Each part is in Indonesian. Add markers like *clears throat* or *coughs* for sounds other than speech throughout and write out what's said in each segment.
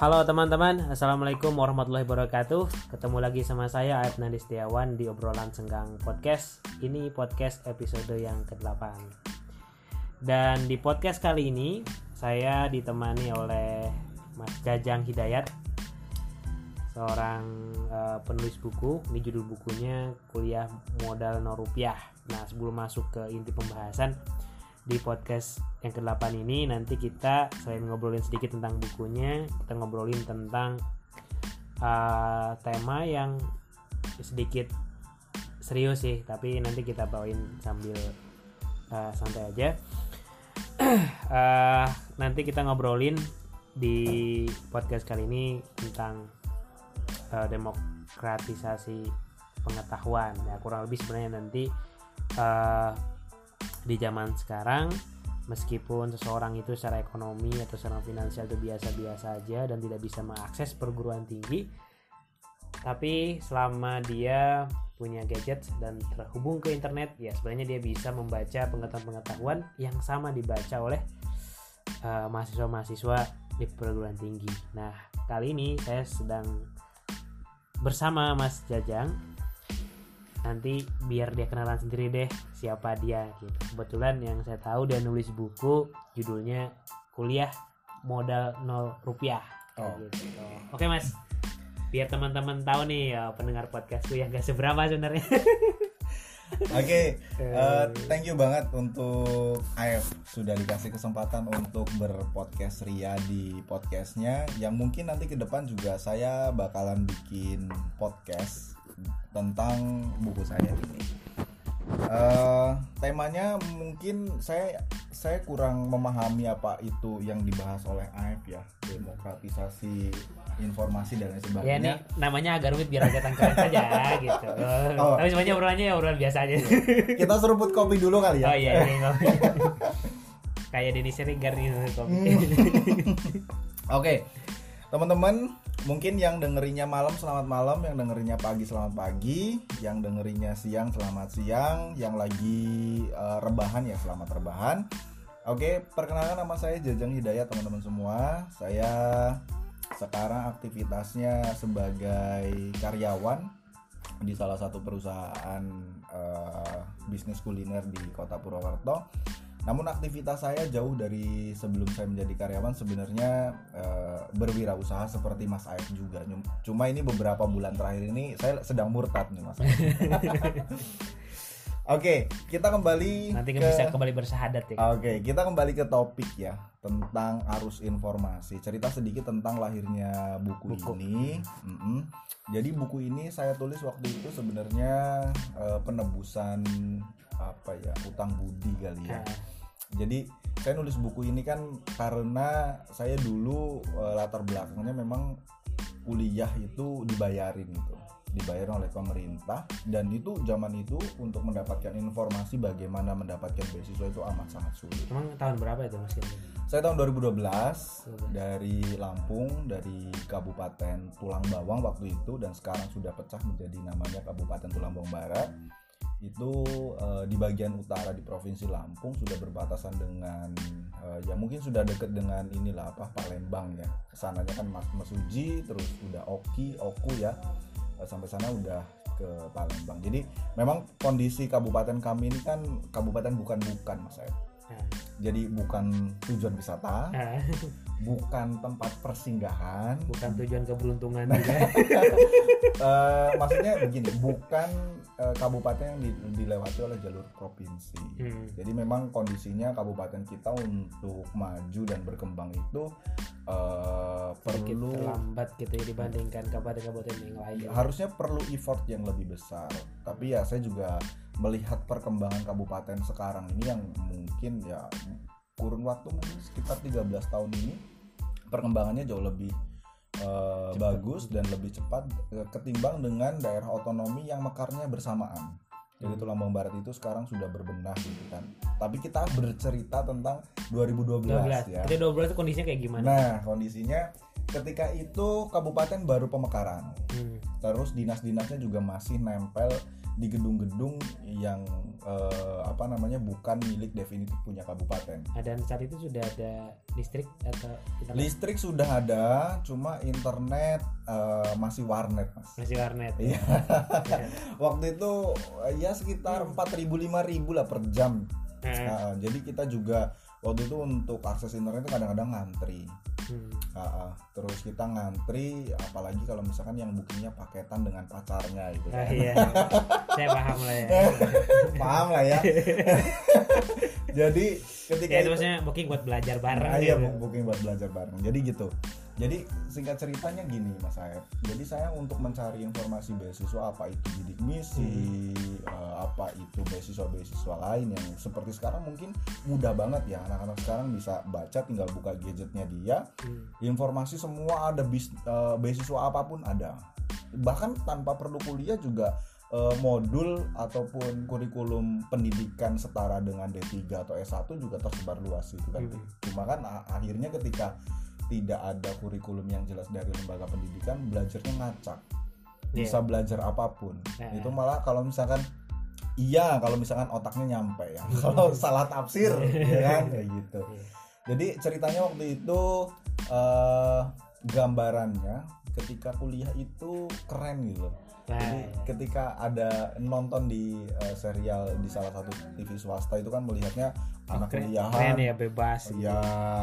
Halo teman-teman, Assalamualaikum warahmatullahi wabarakatuh. Ketemu lagi sama saya Aib Nandi Setiawan di obrolan Senggang Podcast. Ini podcast episode yang ke-8 Dan di podcast kali ini Saya ditemani oleh Mas Jajang Hidayat Seorang uh, penulis buku. Ini judul bukunya Kuliah Modal No Rupiah. Nah sebelum masuk ke inti pembahasan di podcast yang ke-8 ini nanti kita selain ngobrolin sedikit tentang bukunya, kita ngobrolin tentang uh, tema yang sedikit serius sih, tapi nanti kita bawain sambil uh, santai aja. uh, *clears throat* nanti kita ngobrolin di podcast kali ini tentang uh, demokratisasi pengetahuan. Ya kurang lebih sebenarnya nanti uh, di zaman sekarang meskipun seseorang itu secara ekonomi atau secara finansial itu biasa-biasa aja dan tidak bisa mengakses perguruan tinggi tapi selama dia punya gadget dan terhubung ke internet ya sebenarnya dia bisa membaca pengetahuan-pengetahuan yang sama dibaca oleh mahasiswa mahasiswa-mahasiswa di perguruan tinggi. Nah, kali ini saya sedang bersama Mas Jajang nanti biar dia kenalan sendiri deh siapa dia gitu. Kebetulan yang saya tahu dia nulis buku judulnya kuliah modal nol rupiah. Oh. gitu. Oke mas. Biar teman-teman tahu nih ya pendengar podcastku yang gak seberapa sebenarnya. *laughs* Oke, okay, uh, eh, thank you banget untuk AF sudah dikasih kesempatan untuk berpodcast Ria di podcastnya. Yang mungkin nanti ke depan juga saya bakalan bikin podcast tentang buku saya ini. Uh, temanya mungkin saya saya kurang memahami apa itu yang dibahas oleh AF ya demokratisasi informasi dan lain sebagainya. Ya ini namanya agak rumit biar agak tangkap saja *laughs* gitu. Oh. Tapi sebenarnya obrolannya ya obrolan biasa aja. Kita seruput kopi dulu kali ya. Oh iya, iya *laughs* Kayak Denny Serigar nih kopi. Hmm. *laughs* Oke. Okay. Teman-teman, mungkin yang dengerinya malam selamat malam. Yang dengerinya pagi selamat pagi. Yang dengerinya siang selamat siang. Yang lagi uh, rebahan ya selamat rebahan. Oke perkenalkan nama saya Jajang Hidayat teman-teman semua. Saya sekarang aktivitasnya sebagai karyawan di salah satu perusahaan uh, bisnis kuliner di kota Purwokerto namun aktivitas saya jauh dari sebelum saya menjadi karyawan sebenarnya e, berwirausaha seperti Mas Aik juga. Cuma ini beberapa bulan terakhir ini saya sedang murtad nih Mas. *laughs* Oke, kita kembali nanti ke... bisa kembali bersahadat ya. Oke, kita kembali ke topik ya tentang arus informasi. Cerita sedikit tentang lahirnya buku, buku. ini. Mm -hmm. Jadi buku ini saya tulis waktu itu sebenarnya uh, penebusan apa ya utang budi kali ya. Jadi saya nulis buku ini kan karena saya dulu uh, latar belakangnya memang kuliah itu dibayarin itu dibayar oleh pemerintah dan itu zaman itu untuk mendapatkan informasi bagaimana mendapatkan beasiswa itu amat sangat sulit. Emang tahun berapa itu Mas? Saya tahun 2012 dari Lampung dari Kabupaten Tulang Bawang waktu itu dan sekarang sudah pecah menjadi namanya Kabupaten Tulang Bawang Barat itu uh, di bagian utara di provinsi Lampung sudah berbatasan dengan uh, ya mungkin sudah dekat dengan inilah apa Palembang ya ke sananya kan Mas Mesuji terus udah Oki Oku ya sampai sana udah ke Palembang. Jadi memang kondisi kabupaten kami ini kan kabupaten bukan bukan mas saya jadi bukan tujuan wisata *laughs* bukan tempat persinggahan. Bukan tujuan keberuntungan *laughs* juga. Uh, maksudnya begini bukan uh, kabupaten yang di, dilewati oleh jalur provinsi. Hmm. jadi memang kondisinya kabupaten kita untuk maju dan berkembang itu uh, perlu lambat gitu ya dibandingkan kabupaten-kabupaten yang lain harusnya perlu effort yang lebih besar. Tapi ya saya juga melihat perkembangan kabupaten sekarang ini yang mungkin ya kurun waktu mungkin sekitar 13 tahun ini perkembangannya jauh lebih uh, bagus dan lebih cepat eh, ketimbang dengan daerah otonomi yang mekarnya bersamaan. Jadi hmm. Tulambang Barat itu sekarang sudah berbenah gitu kan. Tapi kita bercerita tentang 2012 12. ya. Jadi 2012 itu kondisinya kayak gimana? Nah, kondisinya ketika itu kabupaten baru pemekaran. Hmm. Terus dinas-dinasnya juga masih nempel di gedung-gedung yang eh, apa namanya bukan milik definitif punya kabupaten. Nah, dan saat itu sudah ada listrik atau internet Listrik sudah ada, cuma internet eh, masih warnet mas. masih warnet Iya. *laughs* Waktu itu ya sekitar 4.000 5.000 lah per jam. Nah, Nah, jadi kita juga waktu itu untuk akses internet itu kadang-kadang ngantri. hmm. Ah, ah. terus kita ngantri, apalagi kalau misalkan yang bookingnya paketan dengan pacarnya gitu Ah, kan. iya saya paham lah ya *laughs* Paham lah ya. *laughs* jadi ketika ya itu itu- maksudnya booking buat belajar bareng Ah, iya gitu. booking buat belajar bareng. Jadi gitu. Jadi singkat ceritanya gini Mas Saeb. Jadi saya untuk mencari informasi beasiswa apa itu bidik misi, eh, apa itu beasiswa-beasiswa lain yang seperti sekarang mungkin mudah banget ya anak-anak sekarang bisa baca tinggal buka gadgetnya dia, Hmm. informasi semua ada bis, eh, beasiswa apa pun ada. Bahkan tanpa perlu kuliah juga eh, modul ataupun kurikulum pendidikan setara dengan D3 atau S1 juga tersebar luas itu kan. Hmm. Cuma kan akhirnya ketika tidak ada kurikulum yang jelas dari lembaga pendidikan, belajarnya ngacak. Bisa belajar apa pun. Nah. Itu malah kalau misalkan iya kalau misalkan otaknya nyampe ya. *laughs* kalau salah tafsir ya kan kayak gitu. Iya. Jadi ceritanya waktu itu eh gambarannya ketika kuliah itu keren gitu. Nah, Jadi ketika ada nonton di eh, serial di salah satu TV swasta itu kan melihatnya anak keren, kuliahan keren ya bebas ya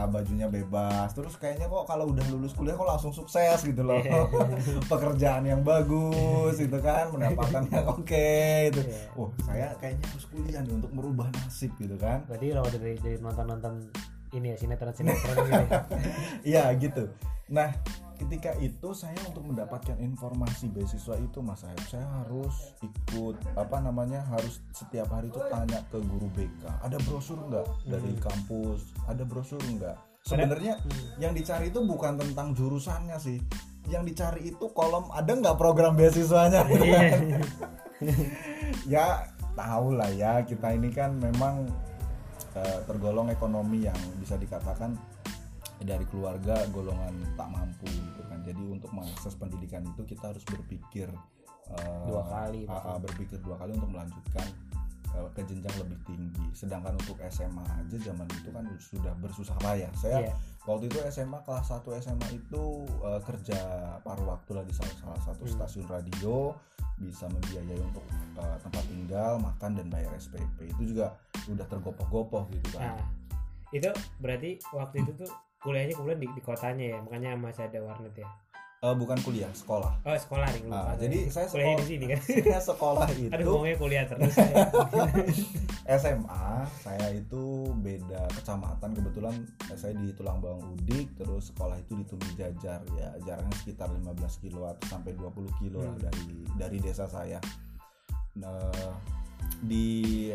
bajunya bebas terus kayaknya kok kalau udah lulus kuliah kok langsung sukses gitu loh Iya. *laughs* pekerjaan yang bagus gitu kan pendapatan yang *laughs* oke gitu Iya. oh saya kayaknya harus kuliah nih untuk merubah nasib gitu kan berarti kalau dari dari nonton nonton ini ya sinetron sinetron gitu ya. *laughs* Iya gitu. Nah, ketika itu saya untuk mendapatkan informasi beasiswa itu Mas Saib, saya harus ikut apa namanya harus setiap hari itu tanya ke guru BK. Ada brosur nggak dari kampus? Ada brosur nggak? Sebenarnya yang dicari itu bukan tentang jurusannya sih. Yang dicari itu kolom ada nggak program beasiswanya? *laughs* Iya. *laughs* ya tahu lah ya kita ini kan memang eh, tergolong ekonomi yang bisa dikatakan dari keluarga golongan tak mampu gitu kan. Jadi untuk mengakses pendidikan itu kita harus berpikir eh, Dua kali, ah, berpikir dua kali untuk melanjutkan eh, ke jenjang lebih tinggi. Sedangkan untuk SMA aja zaman itu kan sudah bersusah payah. Saya Iya. waktu itu SMA kelas 1 SMA itu eh, kerja paruh waktu lah di salah, salah satu Hmm. stasiun radio bisa membiayai untuk eh, tempat tinggal makan dan bayar SPP itu juga udah tergopoh-gopoh gitu kan. Nah itu berarti waktu itu tuh kuliahnya kemudian di, di kotanya ya? Makanya masih ada warnet ya? Eh, bukan kuliah sekolah. Oh sekolah nih Nah, jadi saya sekolah- di sini kan? *laughs* Saya sekolah *laughs* itu aduh ngomongnya kuliah terus *laughs* SMA saya itu beda kecamatan. Kebetulan saya di Tulang Bawang Udik terus sekolah itu di Tumi Jajar ya. Jaraknya sekitar 15 kilo atau sampai 20 kilo Hmm. dari dari desa saya. Nah di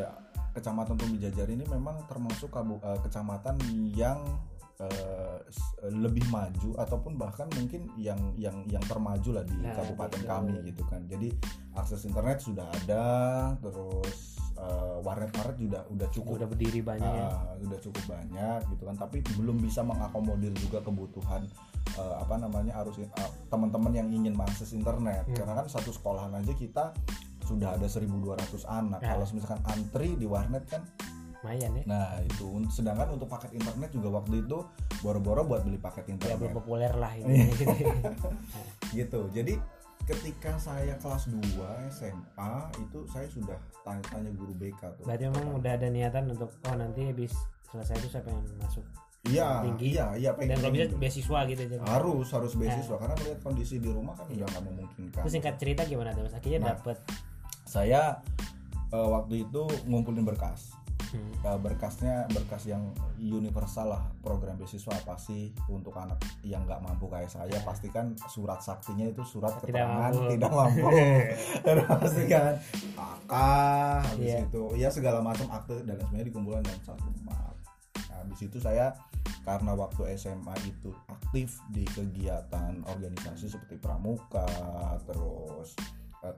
kecamatan Tumi Jajar ini memang termasuk kabu- eh, kecamatan yang eh, s- lebih maju ataupun bahkan mungkin yang yang yang termaju lah di Nah, kabupaten gitu. kami gitu kan jadi akses internet sudah ada terus eh, warnet-warnet juga udah cukup udah berdiri banyak ya. Udah cukup banyak gitu kan tapi belum bisa mengakomodir juga kebutuhan eh, apa namanya harus eh, teman-teman yang ingin mengakses internet Hmm. karena kan satu sekolahan aja kita sudah ada 1200 anak Ya. kalau misalkan antri di warnet kan lumayan ya. Nah itu. Sedangkan untuk paket internet juga waktu itu boro-boro buat beli paket ya internet. belum populer lah Iya. *laughs* ini gitu. Jadi ketika saya kelas 2 SMA itu saya sudah tanya-tanya guru BK tuh. Berarti memang udah ada niatan untuk oh nanti habis selesai itu saya pengen masuk? Iya tinggi. iya iya dan kalau bisa pengen- beasiswa gitu jadi harus harus beasiswa. Karena melihat kondisi di rumah kan udah nggak memungkinkan. Terus singkat cerita gimana tuh akhirnya Nah. dapet. saya eh, waktu itu ngumpulin berkas hmm, Eh, berkasnya berkas yang universal lah program beasiswa apa sih untuk anak yang nggak mampu kayak saya Ya. pastikan surat saktinya itu surat Tidak keterangan mampu. *laughs* tidak mampu *laughs* pastikan akta habis Iya. itu ya segala macam akte dan semuanya dikumpulkan dalam satu map Nah, habis itu saya karena waktu SMA itu aktif di kegiatan organisasi seperti pramuka terus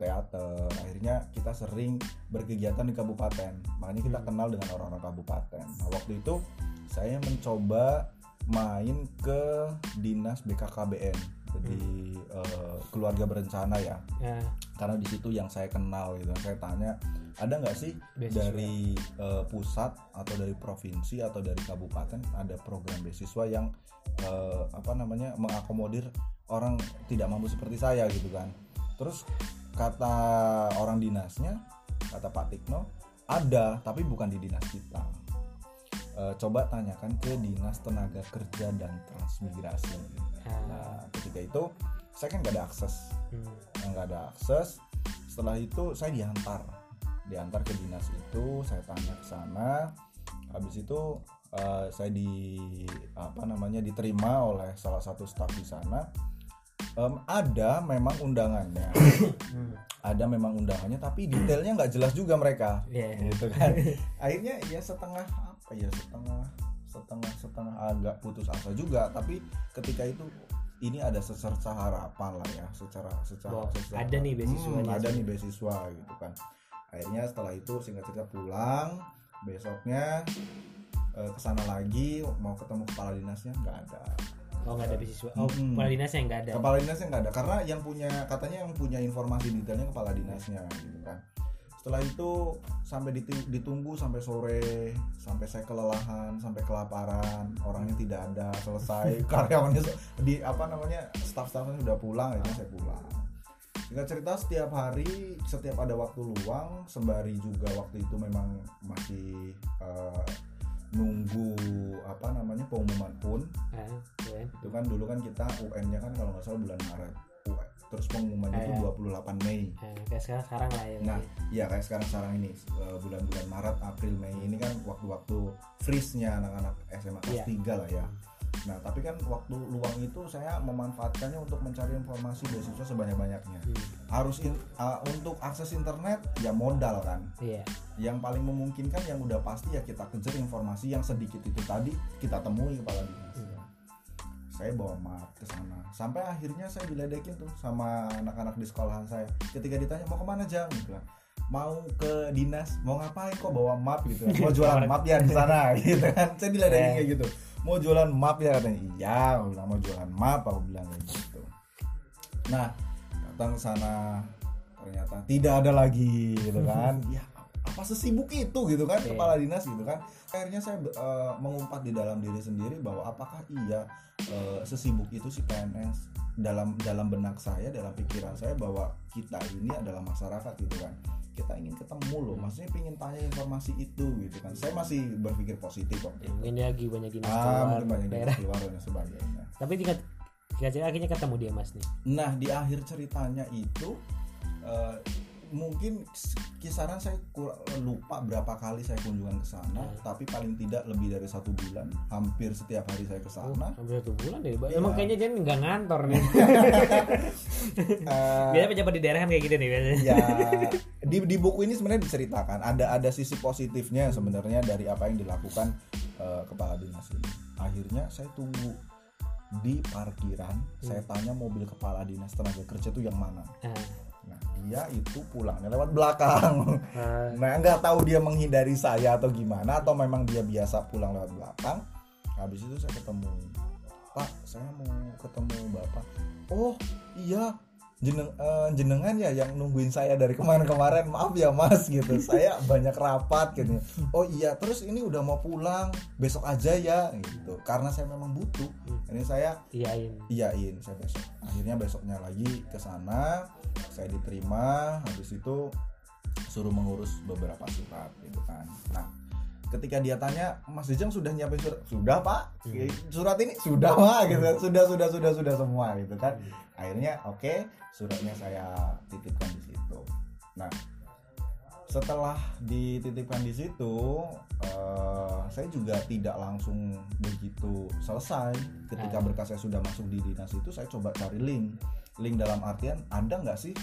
teater. Akhirnya kita sering berkegiatan di kabupaten. Makanya kita Hmm. kenal dengan orang-orang kabupaten. Nah waktu itu saya mencoba main ke dinas BKKBN di eh, keluarga berencana ya. Ya, karena di situ yang saya kenal gitu. Saya tanya ada nggak sih Beasiswa. dari eh, pusat atau dari provinsi atau dari kabupaten ada program beasiswa yang eh, apa namanya mengakomodir orang tidak mampu seperti saya gitu kan terus kata orang dinasnya kata Pak Tikno ada tapi bukan di dinas kita. Eh, coba tanyakan ke dinas tenaga kerja dan transmigrasi. Ah, nah ketika itu saya kan nggak ada akses. Hmm, nggak ada akses. Setelah itu saya diantar. Diantar ke dinas itu saya tanya ke sana. Habis itu eh, saya di apa namanya diterima oleh salah satu staf di sana Em, ada memang undangannya. Hmm, ada memang undangannya tapi detailnya nggak jelas juga mereka. Iya. gitu kan. *laughs* Akhirnya ya setengah apa ya setengah setengah setengah agak putus asa juga. Tapi ketika itu ini ada secerca harapan lah ya secara secara, secara- ada nih beasiswanya Hmm, ada nih beasiswa gitu kan. Akhirnya setelah itu singkat cerita pulang besoknya eh, ke sana lagi mau ketemu kepala dinasnya nggak ada oh nggak ada beasiswa oh Hmm. kepala dinasnya nggak ada. Kepala dinasnya nggak ada. Karena yang punya katanya yang punya informasi detailnya kepala dinasnya gitu kan. Setelah itu sampai ditu- ditunggu sampai sore sampai saya kelelahan sampai kelaparan orangnya tidak ada selesai. *laughs* Karyawannya di apa namanya staff-staffnya sudah pulang akhirnya saya pulang. Singkat cerita setiap hari setiap ada waktu luang sembari juga waktu itu memang masih eh, nunggu apa namanya pengumuman pun Ah, UN. itu kan dulu kan kita UN-nya kan kalau nggak salah bulan Maret UN. terus pengumumannya itu Eh. 28 Mei Ah, kayak sekarang sekarang lah ya nah ya kayak sekarang sekarang ini eh, bulan-bulan Maret April Mei ini kan waktu-waktu freeze-nya anak-anak SMA kelas Iya. 3 lah ya nah tapi kan waktu luang itu saya memanfaatkannya untuk mencari informasi beasiswa sebanyak-banyaknya. Hmm, harus in- uh, untuk akses internet ya modal kan. Iya. Yang paling memungkinkan yang udah pasti ya kita kejar informasi yang sedikit itu tadi kita temui kepala dinas. Hmm. saya bawa map ke sana. Sampai akhirnya saya diledekin tuh sama anak-anak di sekolahan saya. Ketika ditanya mau ke mana jam kan mau ke dinas mau ngapain kok bawa map gitu kan? Mau *laughs* jualan map ya di sana *laughs* gitu kan? Saya diledekin Eh. kayak gitu. Mau jualan map ya katanya. Iya aku bilang mau jualan map aku bilang gitu. Nah datang ke sana ternyata tidak ada lagi gitu *laughs* kan? Ya apa sesibuk itu gitu kan? Iya. kepala dinas gitu kan? Akhirnya saya eh, mengumpat di dalam diri sendiri bahwa apakah iya eh, sesibuk itu si PNS dalam dalam benak saya dalam pikiran saya bahwa kita ini adalah masyarakat gitu kan kita ingin ketemu loh. Maksudnya ingin tanya informasi itu gitu kan. Saya masih berpikir positif kok. Ya, mungkin dia lagi banyak dinas ah mungkin banyak daerah. keluar dan sebagainya. Tapi tingkat akhirnya ketemu dia mas nih. Nah di akhir ceritanya itu eh, mungkin kisaran saya lupa berapa kali saya kunjungan ke sana, Hmm. tapi paling tidak lebih dari satu bulan, hampir setiap hari saya ke oh, sana. hampir satu bulan Ba. Iya. emang kayaknya dia nggak ngantor nih Eh, *laughs* *laughs* biasanya pejabat di daerah kan kayak gitu nih biasanya ya *laughs* di di buku ini sebenarnya diceritakan ada ada sisi positifnya sebenarnya dari apa yang dilakukan eh, kepala dinas ini. Akhirnya saya tunggu di parkiran, saya tanya mobil kepala dinas tenaga kerja itu yang mana. Ah, Nah, dia itu pulangnya lewat belakang. ah, Nah, nggak tahu dia menghindari saya atau gimana atau memang dia biasa pulang lewat belakang. Habis itu saya ketemu, Pak, saya mau ketemu Bapak. Oh, iya. Jeneng, eh, jenengan ya yang nungguin saya dari kemarin-kemarin. Maaf ya, Mas gitu. *laughs* Saya banyak rapat gitu. Oh iya, terus ini udah mau pulang. Besok aja ya gitu. Karena saya memang butuh. Ini saya iyain iyain saya besok akhirnya besoknya lagi ke sana saya diterima habis itu suruh mengurus beberapa surat gitu kan nah ketika dia tanya Mas Jejang sudah nyiapin surat? Sudah pak. Hmm. surat ini? Sudah pak gitu. Kan. sudah sudah sudah sudah semua gitu kan. Akhirnya oke suratnya saya titipkan di situ. Nah setelah dititipkan di situ eh, saya juga tidak langsung begitu selesai. Ketika Ah. berkas saya sudah masuk di dinas itu saya coba cari link. Link dalam artian ada nggak sih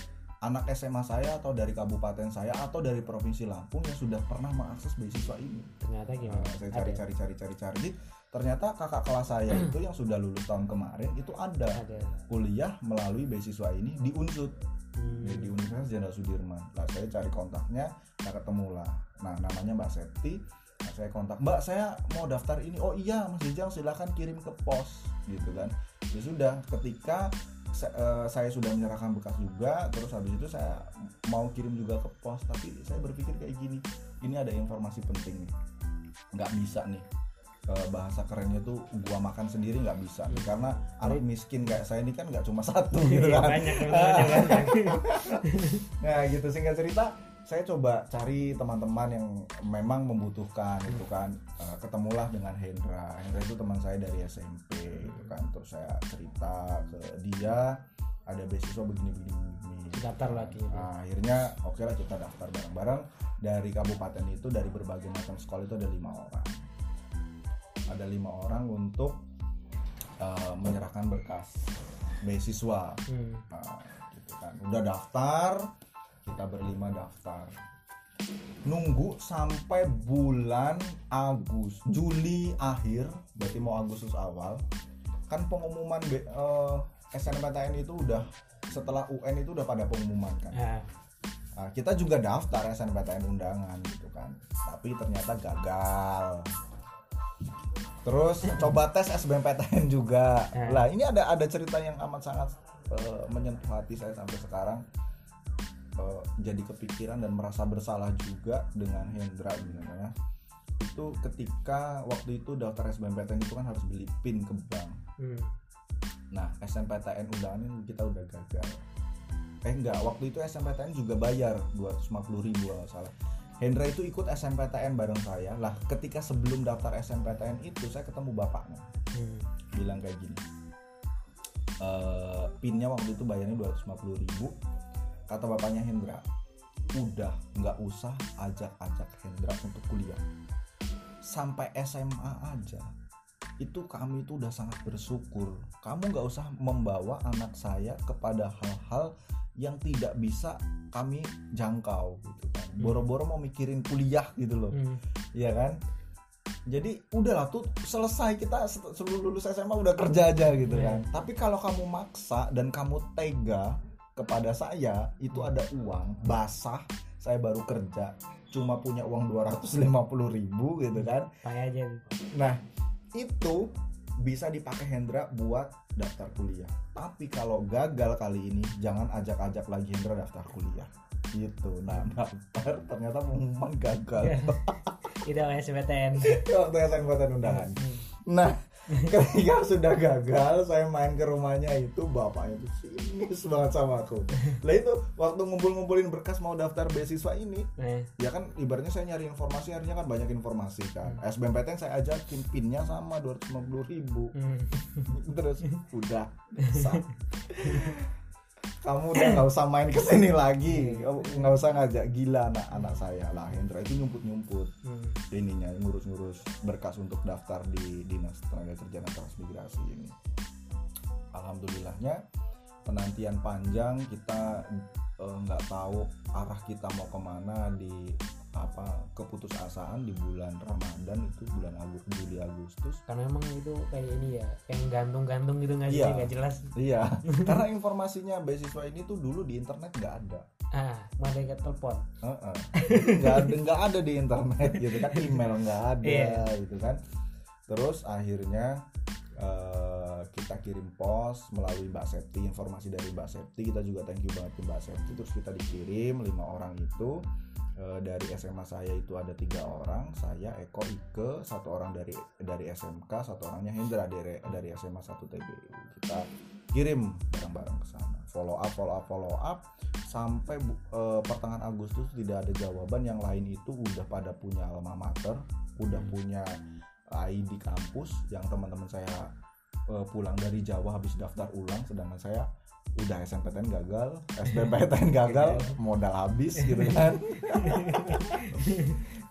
anak SMA saya atau dari kabupaten saya atau dari provinsi Lampung yang sudah pernah mengakses beasiswa ini ternyata gimana Nah, saya Ada. cari cari cari cari cari ternyata kakak kelas saya itu yang sudah lulus tahun kemarin itu ada ada kuliah melalui beasiswa ini di Unsud Hmm. ya, di Universitas Jenderal Sudirman. Lah saya cari kontaknya, saya ketemu lah. Nah namanya Mbak Septi. saya kontak mbak saya mau daftar ini oh iya mas Jejang silahkan kirim ke pos gitu kan ya sudah ketika eh, saya sudah menyerahkan bekas juga terus habis itu saya mau kirim juga ke pos tapi saya berpikir kayak gini ini ada informasi penting nih nggak bisa nih eh, bahasa kerennya tuh gua makan sendiri nggak bisa nih karena anak miskin kayak saya ini kan nggak cuma *laughs* satu gitu Iya, kan banyak teman-temannya banyak. *laughs* nah gitu singkat cerita saya coba cari teman-teman yang memang membutuhkan gitu kan. Eh, ketemulah dengan Hendra. Hendra itu teman saya dari SMP gitu kan. Terus saya cerita ke dia ada beasiswa begini begini begini Daftar lagi. Nah, akhirnya oke lah kita daftar bareng-bareng. Dari kabupaten itu dari berbagai macam sekolah itu ada lima orang. Ada lima orang untuk eh, menyerahkan berkas beasiswa. Hmm. Nah, gitu kan. Udah daftar, kita berlima daftar. Nunggu sampai bulan Agus, Juli akhir, berarti mau Agustus awal. Kan pengumuman B- eh, SNMPTN itu udah setelah UN itu udah pada pengumuman kan. Nah, Nah, kita juga daftar SNMPTN undangan gitu kan. Tapi ternyata gagal. Terus coba tes SBMPTN juga. Eh. Lah, ini ada ada cerita yang amat sangat eh, menyentuh hati saya sampai sekarang. Jadi kepikiran dan merasa bersalah juga dengan Hendra gitu ya. Itu ketika waktu itu daftar SBMPTN itu kan harus beli PIN ke bank. hmm. Nah, SNPTN undangan ini kita udah gagal. Eh enggak, waktu itu SNPTN juga bayar 250 ribu kalau salah. Hendra itu ikut SNPTN bareng saya. Lah, ketika sebelum daftar SNPTN itu saya ketemu bapaknya. Hmm. Bilang kayak gini. Eh, pinnya waktu itu bayarnya 250 ribu. Kata bapaknya Hendra, udah nggak usah ajak-ajak Hendra untuk kuliah. Sampai SMA aja itu kami itu udah sangat bersyukur kamu nggak usah membawa anak saya kepada hal-hal yang tidak bisa kami jangkau gitu kan boro-boro mau mikirin kuliah gitu loh Hmm. Iya kan jadi udahlah tuh selesai kita se- sebelum lulus SMA udah kerja aja gitu Iya. kan tapi kalau kamu maksa dan kamu tega kepada saya itu ada uang basah saya baru kerja cuma punya uang 250 ribu gitu kan Pakai aja. Nah, itu bisa dipakai Hendra buat daftar kuliah. Tapi kalau gagal kali ini, jangan ajak-ajak lagi Hendra daftar kuliah. Gitu. Nah, *laughs* daftar ternyata pengumuman gagal. Itu SBTN. Waktu SNMPTN undangan. Hmm. Nah, *laughs* ketika sudah gagal, saya main ke rumahnya itu bapaknya itu sinis banget sama aku. Lah itu waktu ngumpul-ngumpulin berkas mau daftar beasiswa ini, Nah, ya kan ibaratnya saya nyari informasi harusnya kan banyak informasi kan SBMPTN saya ajakin pinnya sama 250 ribu hmm. terus udah. *laughs* kamu udah nggak usah main ke sini lagi. Kamu nggak usah ngajak gila anak-anak saya. Lah Hendra itu nyumput-nyumput. Hmm. ininya ngurus-ngurus berkas untuk daftar di dinas tenaga kerja dan transmigrasi ini. Alhamdulillahnya penantian panjang kita eh, nggak tahu arah kita mau ke mana di apa keputusasaan di bulan Ramadan itu bulan Agustus Juli Agustus Karena emang itu kayak ini ya, kayak gantung-gantung gitu nggak Iya. nggak jelas. iya *laughs* karena informasinya beasiswa ini tuh dulu di internet nggak ada Ah, malaikat telepon. Heeh. nggak ada nggak ada di internet gitu kan email nggak ada Iya. gitu kan terus akhirnya eh, kita kirim pos melalui Mbak Septi informasi dari Mbak Septi kita juga thank you banget ke Mbak Septi terus kita dikirim lima orang itu dari SMA saya itu ada tiga orang saya Eko Ike satu orang dari dari SMK satu orangnya Hendra dari dari SMA 1 TBU kita kirim bareng-bareng ke sana. Follow up follow up follow up. Sampai eh, pertengahan Agustus tidak ada jawaban. Yang lain itu udah pada punya alma mater udah Hmm. punya ID kampus. Yang teman-teman saya eh, pulang dari Jawa habis daftar ulang sedangkan saya udah SNPTN gagal, *laughs* SBMPTN gagal, modal habis *laughs* gitu kan. *laughs*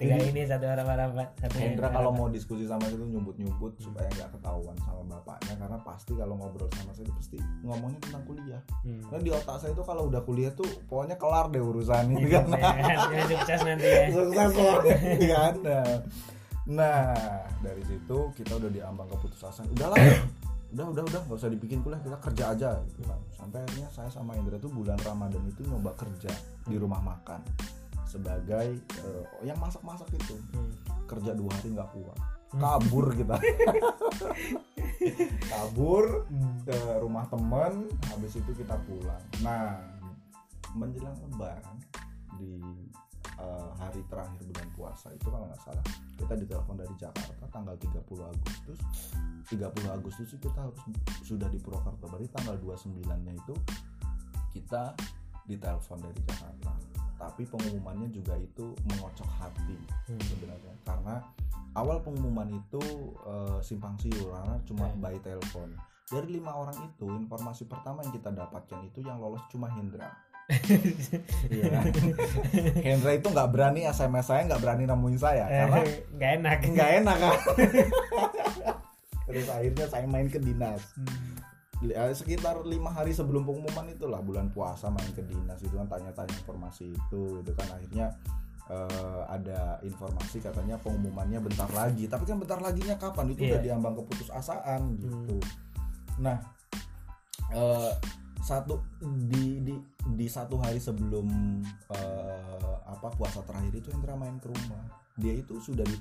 Jadi- ini satu orang harapan, satu Hendra kalau mau diskusi sama saya itu nyumput-nyumput supaya nggak ketahuan sama bapaknya karena pasti kalau ngobrol sama saya itu pasti ngomongnya tentang kuliah. Hmm. Karena di otak saya itu kalau udah kuliah tuh pokoknya kelar deh urusan gitu kan. Ya, sukses nanti ya. Sukses loh gitu kan. Nah, Nah, dari situ kita udah diambang keputusasaan. Udahlah. Udah, udah, udah, nggak usah dibikin kuliah, kita kerja aja. Gitu kan. Sampai akhirnya saya sama Indra tuh bulan Ramadan itu nyoba kerja di rumah makan. Sebagai eh, yang masak-masak itu. Hmm. kerja dua hari nggak pulang kabur kita. *laughs* Kabur ke rumah temen habis itu kita pulang. Nah menjelang lebaran di uh, hari terakhir bulan puasa itu kalau nggak salah kita ditelepon dari Jakarta tanggal 30 Agustus. 30 Agustus itu kita harus sudah di Purwokerto. Berarti tanggal 29 nya itu kita ditelepon dari Jakarta. Tapi pengumumannya juga itu mengocok hati Hmm. sebenarnya. Karena awal pengumuman itu eh, simpang siur karena cuma Hmm. by telepon. Dari lima orang itu informasi pertama yang kita dapatkan itu yang lolos cuma Hendra Iya kan? *laughs* Hendra itu nggak berani SMS saya nggak berani nemuin saya karena Eh, nggak enak. nggak enak kan? *laughs* Terus akhirnya saya main ke dinas. Hmm. Eh, sekitar lima hari sebelum pengumuman itulah bulan puasa main ke dinas itu kan tanya-tanya informasi itu itu kan. Akhirnya eh, ada informasi katanya pengumumannya bentar lagi. Tapi kan bentar laginya kapan? Itu Iya. udah diambang keputusasaan gitu. Nah eh, satu di di di satu hari sebelum eh, apa puasa terakhir itu Indra main ke rumah. Dia itu sudah di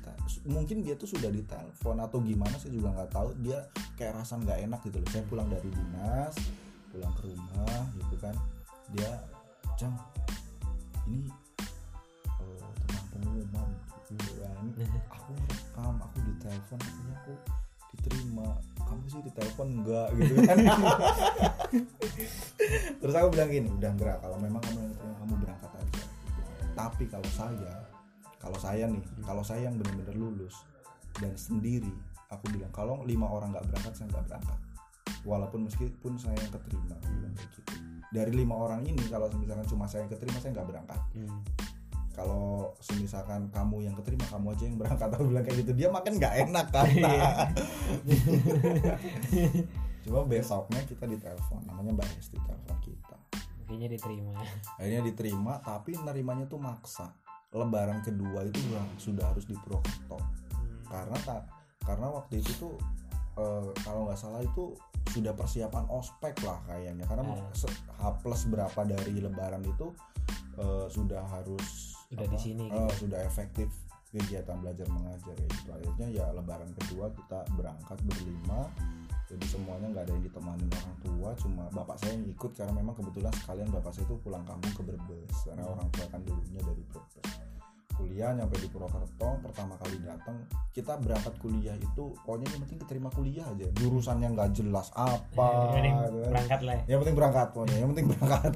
mungkin dia tuh sudah ditelepon atau gimana saya juga nggak tahu. Dia kayak rasa nggak enak gitu loh. Saya pulang dari dinas pulang ke rumah gitu kan. Dia jam ini eh, tentang pengumuman. Gitu *laughs* kan aku rekam aku ditelepon katanya aku diterima. Kamu sih ditelepon enggak gitu kan? *laughs* Terus aku bilang gini udah enggak kalau memang kamu yang terima kamu berangkat aja gitu. tapi kalau saya kalau saya nih kalau saya yang benar-benar lulus dan sendiri aku bilang kalau lima orang nggak berangkat saya nggak berangkat. Walaupun meskipun saya yang keterima aku bilang kayak gitu. Dari lima orang ini kalau misalkan cuma saya yang keterima saya nggak berangkat. Hmm. Kalau misalkan kamu yang keterima kamu aja yang berangkat. Aku bilang kayak gitu. Dia makin nggak enak kan *laughs* cuma besoknya kita ditelepon. Namanya mbak Esti telepon kita. Kayaknya diterima akhirnya diterima tapi nerimanya tuh maksa. Lebaran kedua itu udah sudah harus di Purwokerto Hmm. karena tak karena waktu itu tuh eh, kalau nggak salah itu sudah persiapan ospek lah kayaknya. Karena se- H plus berapa dari lebaran itu eh, sudah harus Udah di sini gitu. eh, sudah efektif kegiatan belajar mengajar. Ya gitu akhirnya ya lebaran kedua kita berangkat berlima. Jadi semuanya nggak ada yang ditemani orang tua cuma bapak saya yang ikut karena memang kebetulan sekalian bapak saya itu pulang kampung ke Brebes. Karena Hmm. orang tua kan dulunya dari Brebes. Kuliah nyampe di Purwokerto pertama kali datang. Kita berangkat kuliah itu pokoknya yang penting keterima kuliah aja. Jurusan yang nggak jelas apa Yang penting gitu kan. berangkat lah ya. yang penting berangkat pokoknya. Yang penting berangkat.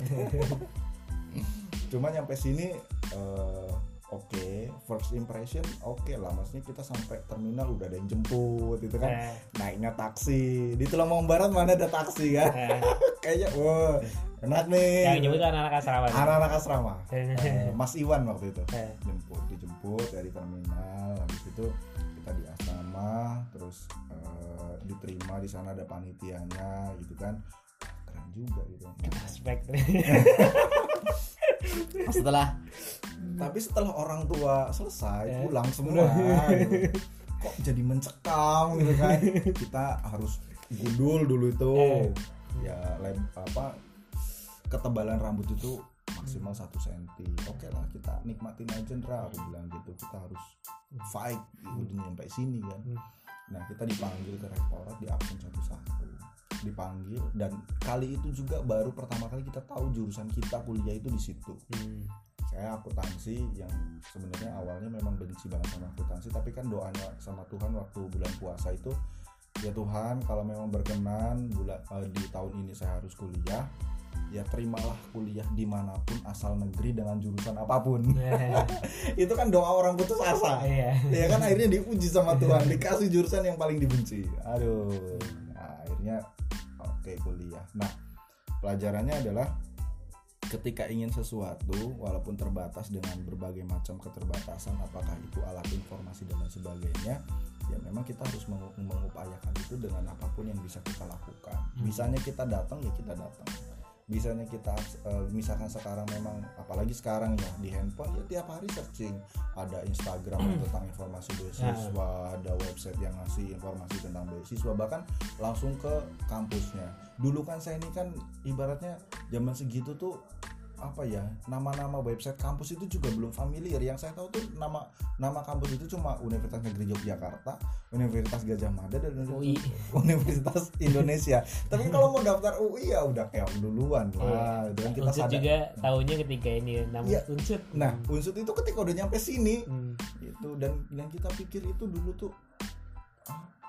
*laughs* Cuma nyampe sini eh, oke first impression oke lah. Maksudnya kita sampai terminal udah ada yang jemput itu kan. Eh, naiknya taksi. Di Tulungagung Barat mana ada taksi kan? Eh, *laughs* kayaknya wah enak nih. Yang nyebut kan anak asrama anak-anak asrama Eh, Mas Iwan waktu itu. Eh, jemput dijemput dari terminal. Habis itu kita di asrama terus eh, diterima di sana ada panitianya gitu kan. Keren juga gitu. Aspek *laughs* *laughs* setelah tapi setelah orang tua selesai Eh, pulang semua gitu, *laughs* kok jadi mencekam gitu kan? Kita harus gundul dulu itu. Eh. ya lem apa ketebalan rambut itu maksimal satu senti. Oke lah kita nikmatin aja Ndra aku bilang gitu. Kita harus fight udah nyampe sini kan. Hmm. nah kita dipanggil ke rektorat di absen satu-satu dipanggil dan kali itu juga baru pertama kali kita tahu jurusan kita kuliah itu di situ. Hmm. saya akuntansi yang sebenarnya awalnya memang benci banget sama akuntansi tapi kan doanya sama Tuhan waktu bulan puasa itu ya Tuhan kalau memang berkenan bulan eh, di tahun ini saya harus kuliah ya terimalah kuliah di mana pun asal negeri dengan jurusan apa pun. Eh, *laughs* itu kan doa orang putus asa. Iya ya kan akhirnya diuji sama Tuhan dikasih jurusan yang paling dibenci. Aduh. Nah, akhirnya oke kuliah. Nah pelajarannya adalah ketika ingin sesuatu walaupun terbatas dengan berbagai macam keterbatasan apakah itu alat informasi dan lain sebagainya ya memang kita harus mengu- mengupayakan itu dengan apa pun yang bisa kita lakukan. Hmm. bisanya kita datang ya kita datang bisanya kita eh, misalkan sekarang memang apalagi sekarang ya di handphone ya tiap hari searching. Ada Instagram yang tentang informasi beasiswa ada website yang ngasih informasi tentang beasiswa bahkan langsung ke kampusnya. Dulu kan saya ini kan ibaratnya zaman segitu tuh apa ya nama-nama website kampus itu juga belum familiar. Yang saya tahu tuh nama nama kampus itu cuma Universitas Negeri Yogyakarta Universitas Gajah Mada dan UI. Universitas Indonesia. Tapi kalau mau daftar UI ya udah kayak duluan lah. Itu kan kita Unsur sadar. juga tahunya ketika ini nama Iya. unsur nah unsur itu ketika udah nyampe sini. Hmm. gitu. Dan dan kita pikir itu dulu tuh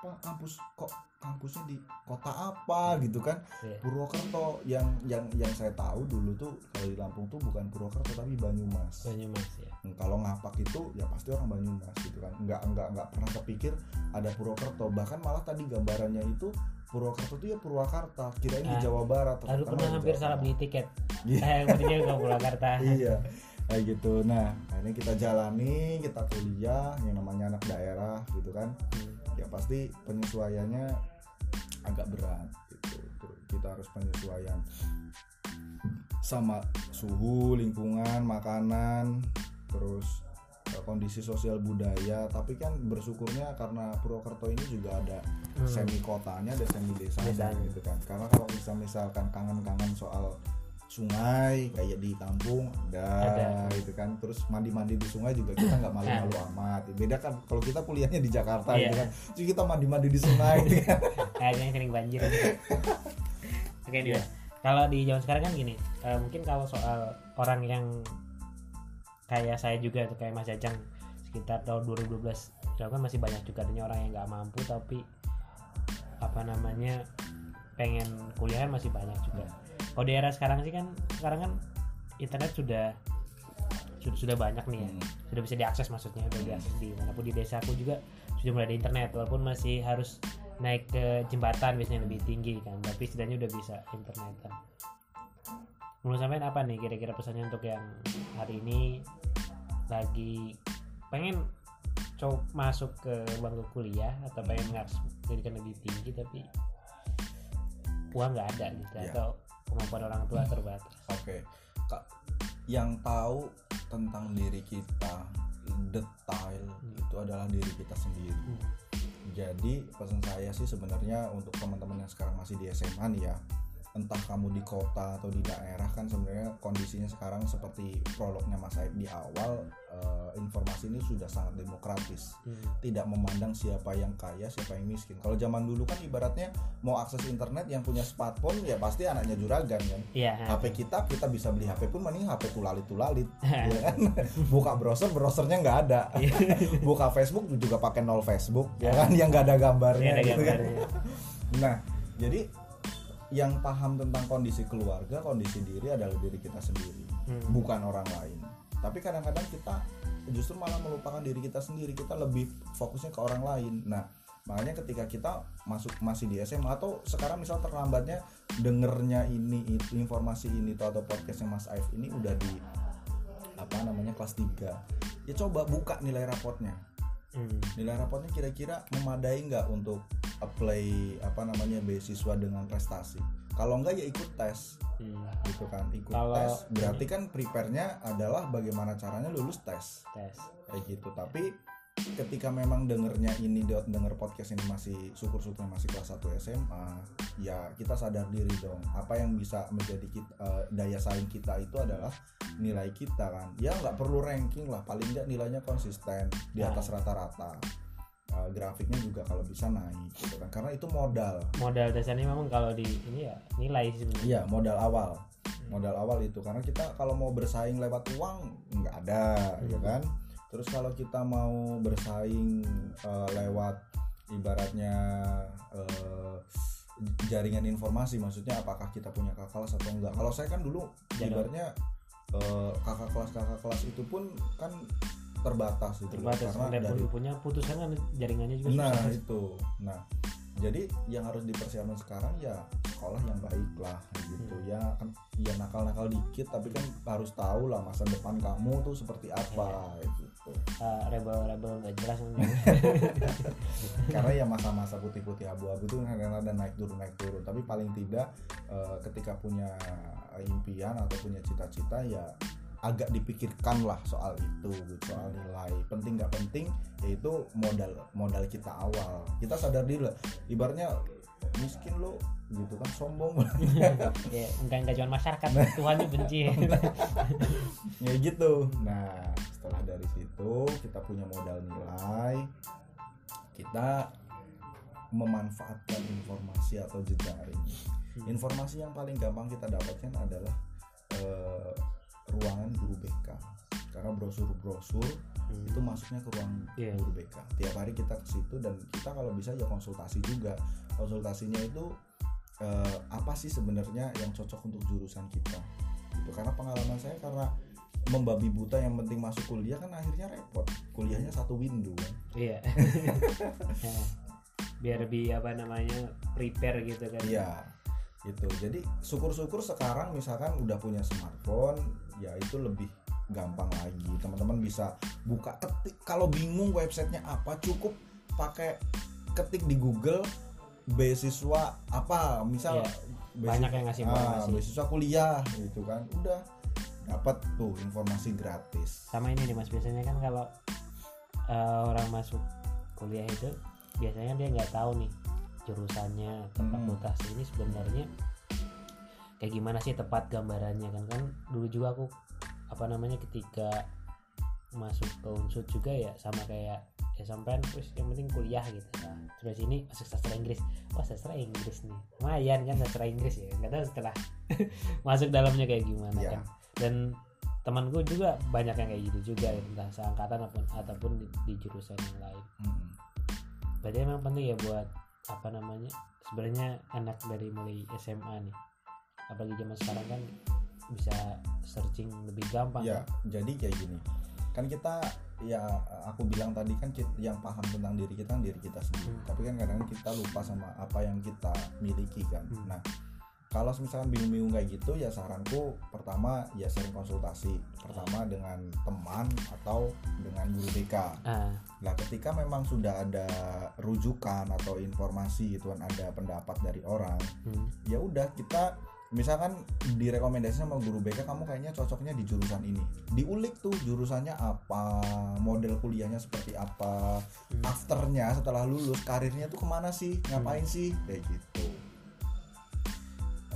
apa kampus kok kampusnya di kota apa gitu kan? Iya. Purwokerto yang yang yang saya tahu dulu tuh kalau di Lampung tuh bukan Purwokerto tapi Banyumas. Banyumas ya kalau ngapak itu ya pasti orang Banyumas gitu kan. Nggak nggak nggak pernah kepikir ada Purwokerto. Bahkan malah tadi gambarannya itu Purwokerto tuh ya Purwakarta kirain di Ah, Jawa Barat. Lalu ternyata pernah hampir salah beli tiket. Iya. eh maksudnya ke Purwakarta. *laughs* Iya kayak gitu. Nah ini kita jalani kita kuliah yang namanya anak daerah gitu kan. Hmm. Ya pasti penyesuaiannya agak berat gitu kita harus penyesuaian sama suhu lingkungan makanan terus eh, kondisi sosial budaya tapi kan bersyukurnya karena Purwokerto ini juga ada Hmm. semi kotanya ada semi desanya Desanya. gitu kan karena kalau bisa misalkan kangen-kangen soal sungai kayak di kampung ada, Ada. gitu kan terus mandi-mandi di sungai juga kita nggak malu-malu amat beda kan kalau kita kuliahnya di Jakarta Iya. gitu kan jadi kita mandi-mandi di sungai *laughs* gitu kan. kayaknya sering banjir *laughs* oke nih Iya. Mas. kalau di zaman sekarang kan gini eh, mungkin kalau soal orang yang kayak saya juga tuh kayak Mas Jajang sekitar tahun 2012 ya kan masih banyak juga adanya orang yang nggak mampu tapi apa namanya pengen kuliah masih banyak juga kalau di era sekarang sih kan sekarang kan internet sudah sudah, sudah banyak nih ya. Hmm. sudah bisa diakses maksudnya sudah diakses di mana pun di desaku juga sudah mulai ada internet walaupun masih harus naik ke jembatan biasanya lebih tinggi kan tapi setidaknya udah bisa internet. Kan menurut sampean apa nih kira-kira pesannya untuk yang hari ini? Lagi pengen coba masuk ke bangku kuliah atau pengen mengakses pendidikan lebih tinggi tapi uang nggak ada gitu Iya. atau kemampuan orang tua terbatas Oke, Kak, yang tahu tentang diri kita detail itu adalah diri kita sendiri. Hmm. Jadi pesan saya sih sebenarnya untuk teman-teman yang sekarang masih di SMA nih ya, entah kamu di kota atau di daerah kan sebenarnya kondisinya sekarang seperti prolognya Mas Aib di awal eh, informasi ini sudah sangat demokratis. Hmm. Tidak memandang siapa yang kaya, siapa yang miskin. Kalau zaman dulu kan ibaratnya mau akses internet yang punya smartphone ya pasti anaknya juragan kan. Iya. HP kita kita bisa beli HP pun mending HP tulalit tulalit *laughs* ya kan buka browser browsernya nggak ada *laughs* buka Facebook juga pakai nol Facebook ya kan yang nggak ada gambarnya Iya, ada gitu kan nah jadi yang paham tentang kondisi keluarga kondisi diri adalah diri kita sendiri Hmm. bukan orang lain. Tapi kadang-kadang kita justru malah melupakan diri kita sendiri kita lebih fokusnya ke orang lain. Nah makanya ketika kita masuk masih di SMA atau sekarang misal terlambatnya dengernya ini itu informasi ini tuh atau podcastnya Mas Aif ini udah di apa namanya kelas 3 ya coba buka nilai rapotnya Hmm. nilai rapotnya kira-kira memadai nggak untuk apply apa namanya beasiswa dengan prestasi? Kalau enggak ya ikut tes. Hmm. gitu kan ikut Kalau tes. Berarti kan prepare-nya adalah bagaimana caranya lulus tes. Tes. Kayak gitu. Tapi ketika memang dengernya ini de- denger podcast ini masih syukur-syukur masih kelas 1 SMA ya kita sadar diri dong. Apa yang bisa menjadi kita, eh, daya saing kita itu adalah nilai kita kan. Ya nggak perlu ranking lah paling nggak nilainya konsisten di Nah. atas rata-rata. Eh, grafiknya juga kalau bisa naik gitu kan. Karena itu modal. Modal dasarnya memang kalau di ini ya nilai sebenarnya. Iya modal awal. Modal awal itu. Karena kita kalau mau bersaing lewat uang nggak ada ya kan terus kalau kita mau bersaing eh, lewat ibaratnya eh, jaringan informasi maksudnya apakah kita punya kakak kelas atau enggak. Kalau saya kan dulu Jalan. ibaratnya eh, kakak kelas kakak kelas itu pun kan terbatas gitu terbatas karena karena dari punya putusan kan jaringannya juga Nah susah itu, nah jadi yang harus dipersiapkan sekarang ya sekolah yang baik lah gitu Hmm. ya kan ya nakal-nakal dikit tapi kan harus tahu lah masa depan kamu tuh seperti apa Iya. gitu rebel rebel nggak jelas *laughs* karena ya masa-masa putih-putih abu-abu itu kadang ada naik turun naik turun tapi paling tidak eh, ketika punya impian atau punya cita-cita ya agak dipikirkan lah soal itu gitu, soal nilai. Penting nggak penting yaitu modal modal kita awal. Kita sadar diri lah ibaratnya miskin lo gitu kan sombong. Ya enggak enggak cuma masyarakat Tuhan juga benci. *laughs* Ya gitu. Nah setelah dari situ kita punya modal nilai kita memanfaatkan informasi atau jejaring Hmm. informasi yang paling gampang kita dapatkan adalah eh, ruangan guru BK karena brosur-brosur Hmm. itu masuknya ke ruang Iya. guru BK tiap hari kita ke situ dan kita kalau bisa ya konsultasi juga. Konsultasinya itu eh, apa sih sebenarnya yang cocok untuk jurusan kita? Itu karena pengalaman saya karena membabi buta yang penting masuk kuliah kan akhirnya repot. Kuliahnya satu window. Iya. Ya. *laughs* biar lebih apa namanya prepare gitu kan. Iya gitu. Jadi syukur-syukur sekarang misalkan udah punya smartphone ya itu lebih gampang lagi. Teman-teman bisa buka ketik. Kalau bingung websitenya apa cukup pakai ketik di Google beasiswa apa. Misal Iya, beasiswa- banyak yang ngasih ah, informasi. beasiswa kuliah gitu kan. Udah dapat tuh informasi gratis. Sama ini nih mas. Biasanya kan kalau eh, orang masuk kuliah itu biasanya dia nggak tahu nih jurusannya atau Hmm. fakultas ini sebenarnya kayak gimana sih tepat gambarannya kan? Kan dulu juga aku apa namanya ketika masuk ke unsur juga ya sama kayak ya sampean terus yang penting kuliah gitu nah, terus ini masuk sastra Inggris. Wah sastra Inggris nih. Lumayan kan sastra Inggris ya? Nggak tahu setelah *laughs* masuk dalamnya kayak gimana Iya. kan. Dan temanku juga banyak yang kayak gitu juga ya, entah seangkatan ataupun ataupun di, di jurusan yang lain. Hmm. berarti emang penting ya buat apa namanya sebenarnya anak dari mulai SMA nih apalagi zaman sekarang kan bisa searching lebih gampang Ya, kan? jadi kayak gini. Kan kita ya aku bilang tadi kan kit- yang paham tentang diri kita kan diri kita sendiri. Hmm. Tapi kan kadang kita lupa sama apa yang kita miliki kan. Hmm. Nah, kalau misalkan bingung-bingung kayak gitu ya saranku pertama ya sering konsultasi. Pertama dengan teman atau dengan guru BK. ah Nah, ketika memang sudah ada rujukan atau informasi gitu kan ada pendapat dari orang, hmm, ya udah kita misalkan direkomendasi sama guru BK kamu kayaknya cocoknya di jurusan ini diulik tuh jurusannya apa model kuliahnya seperti apa Hmm. afternya setelah lulus karirnya tuh ke mana sih ngapain sih kayak gitu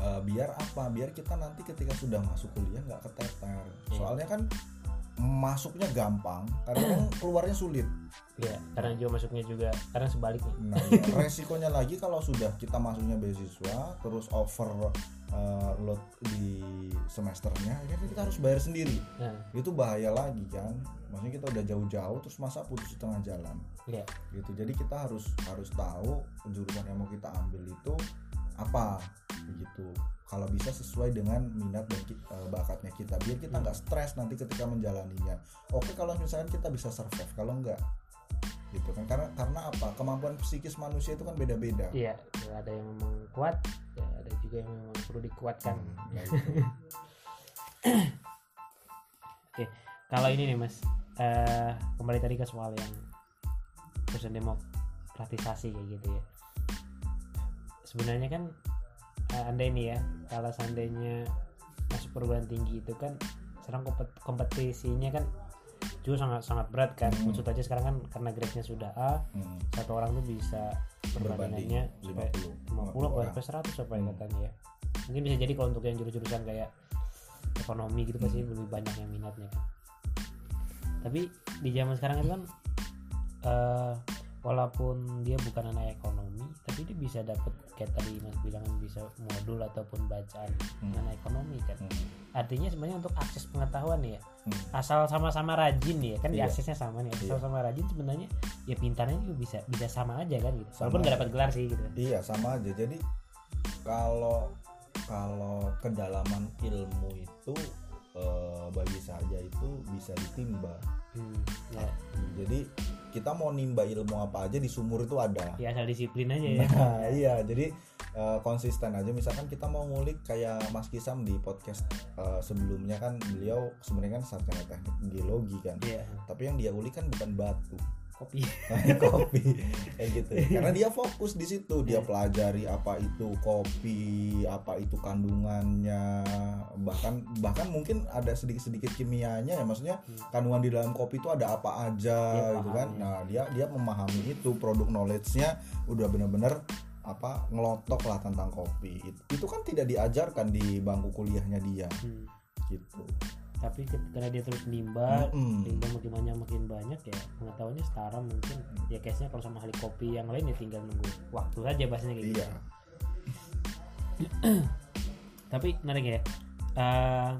Eh, biar apa biar kita nanti ketika sudah masuk kuliah nggak keteter Iya. soalnya kan masuknya gampang kadang *clears throat* keluarnya sulit ya karena juga masuknya juga karena sebaliknya Nah, ya, *laughs* resikonya lagi kalau sudah kita masuknya beasiswa terus over uh, load di semesternya, ya kan kita harus bayar sendiri. nah Itu bahaya lagi kan. Maksudnya kita udah jauh-jauh terus masa putus di tengah jalan. ya Gitu. Jadi kita harus harus tahu jurusan yang mau kita ambil itu apa begitu. Kalau bisa sesuai dengan minat dan ki- uh, bakatnya kita biar kita nggak stres nanti ketika menjalaninya. Oke kalau misalkan kita bisa survive, kalau enggak gitu kan karena karena apa kemampuan psikis manusia itu kan beda-beda iya ada yang memang kuat ya ada juga yang memang perlu dikuatkan Hmm, *laughs* nah itu. kalau ini nih mas eh kembali tadi ke soal yang perusahaan demokratisasi kayak gitu ya sebenarnya kan eh, anda ini ya kalau seandainya masuk perguruan tinggi itu kan sekarang kompet- kompetisinya kan juga sangat sangat berat kan Hmm. maksud aja sekarang kan karena grade-nya sudah A Hmm, satu orang tuh bisa perbandingannya sampai 50 50 orang. sampai 100 apa yang Hmm. katanya ya mungkin bisa jadi kalau untuk yang jurus-jurusan kayak ekonomi gitu pasti Hmm. lebih banyak yang minatnya kan tapi di zaman sekarang itu kan eh, walaupun dia bukan anak ekonomi tapi dia bisa dapat kayak tadi mas bilang bisa modul ataupun bacaan Hmm. ekonomi kan Hmm, artinya sebenarnya untuk akses pengetahuan ya hmm. asal sama-sama rajin ya kan Iya. diaksesnya sama nih asal Iya. sama rajin sebenarnya ya pintarnya juga bisa bisa sama aja kan gitu Sama walaupun nggak dapat gelar sih gitu iya sama aja jadi kalau kalau kedalaman ilmu itu eh, bagi saya itu bisa ditimba Hmm, ya, jadi kita mau nimba ilmu apa aja di sumur itu ada ya asal disiplin aja ya. Nah, *laughs* iya, jadi eh, konsisten aja. Misalkan kita mau ngulik kayak Mas Kisam di podcast eh, sebelumnya kan beliau sebenarnya kan sarjana teknik geologi kan. Iya. Tapi yang dia ulik kan bukan batu, kopi. *laughs* Kopi. Kayak gitu karena dia fokus di situ. Dia pelajari apa itu kopi apa itu kandungannya. Bahkan bahkan mungkin ada sedikit sedikit kimianya ya. Maksudnya kandungan di dalam kopi itu ada apa aja Dia gitu kan. Ya. nah dia dia memahami itu. Produk knowledge-nya udah bener-bener apa ngelotok lah tentang kopi. Itu, itu kan tidak diajarkan di bangku kuliahnya dia. Hmm. gitu tapi karena dia terus nimba Mm-mm. nimba makin banyak makin banyak ya pengetahuannya setara mungkin ya case nya kalau sama ahli kopi yang lain ya tinggal nunggu waktu saja bahasanya kayak gitu iya *clears throat* tapi menarik ya Eh,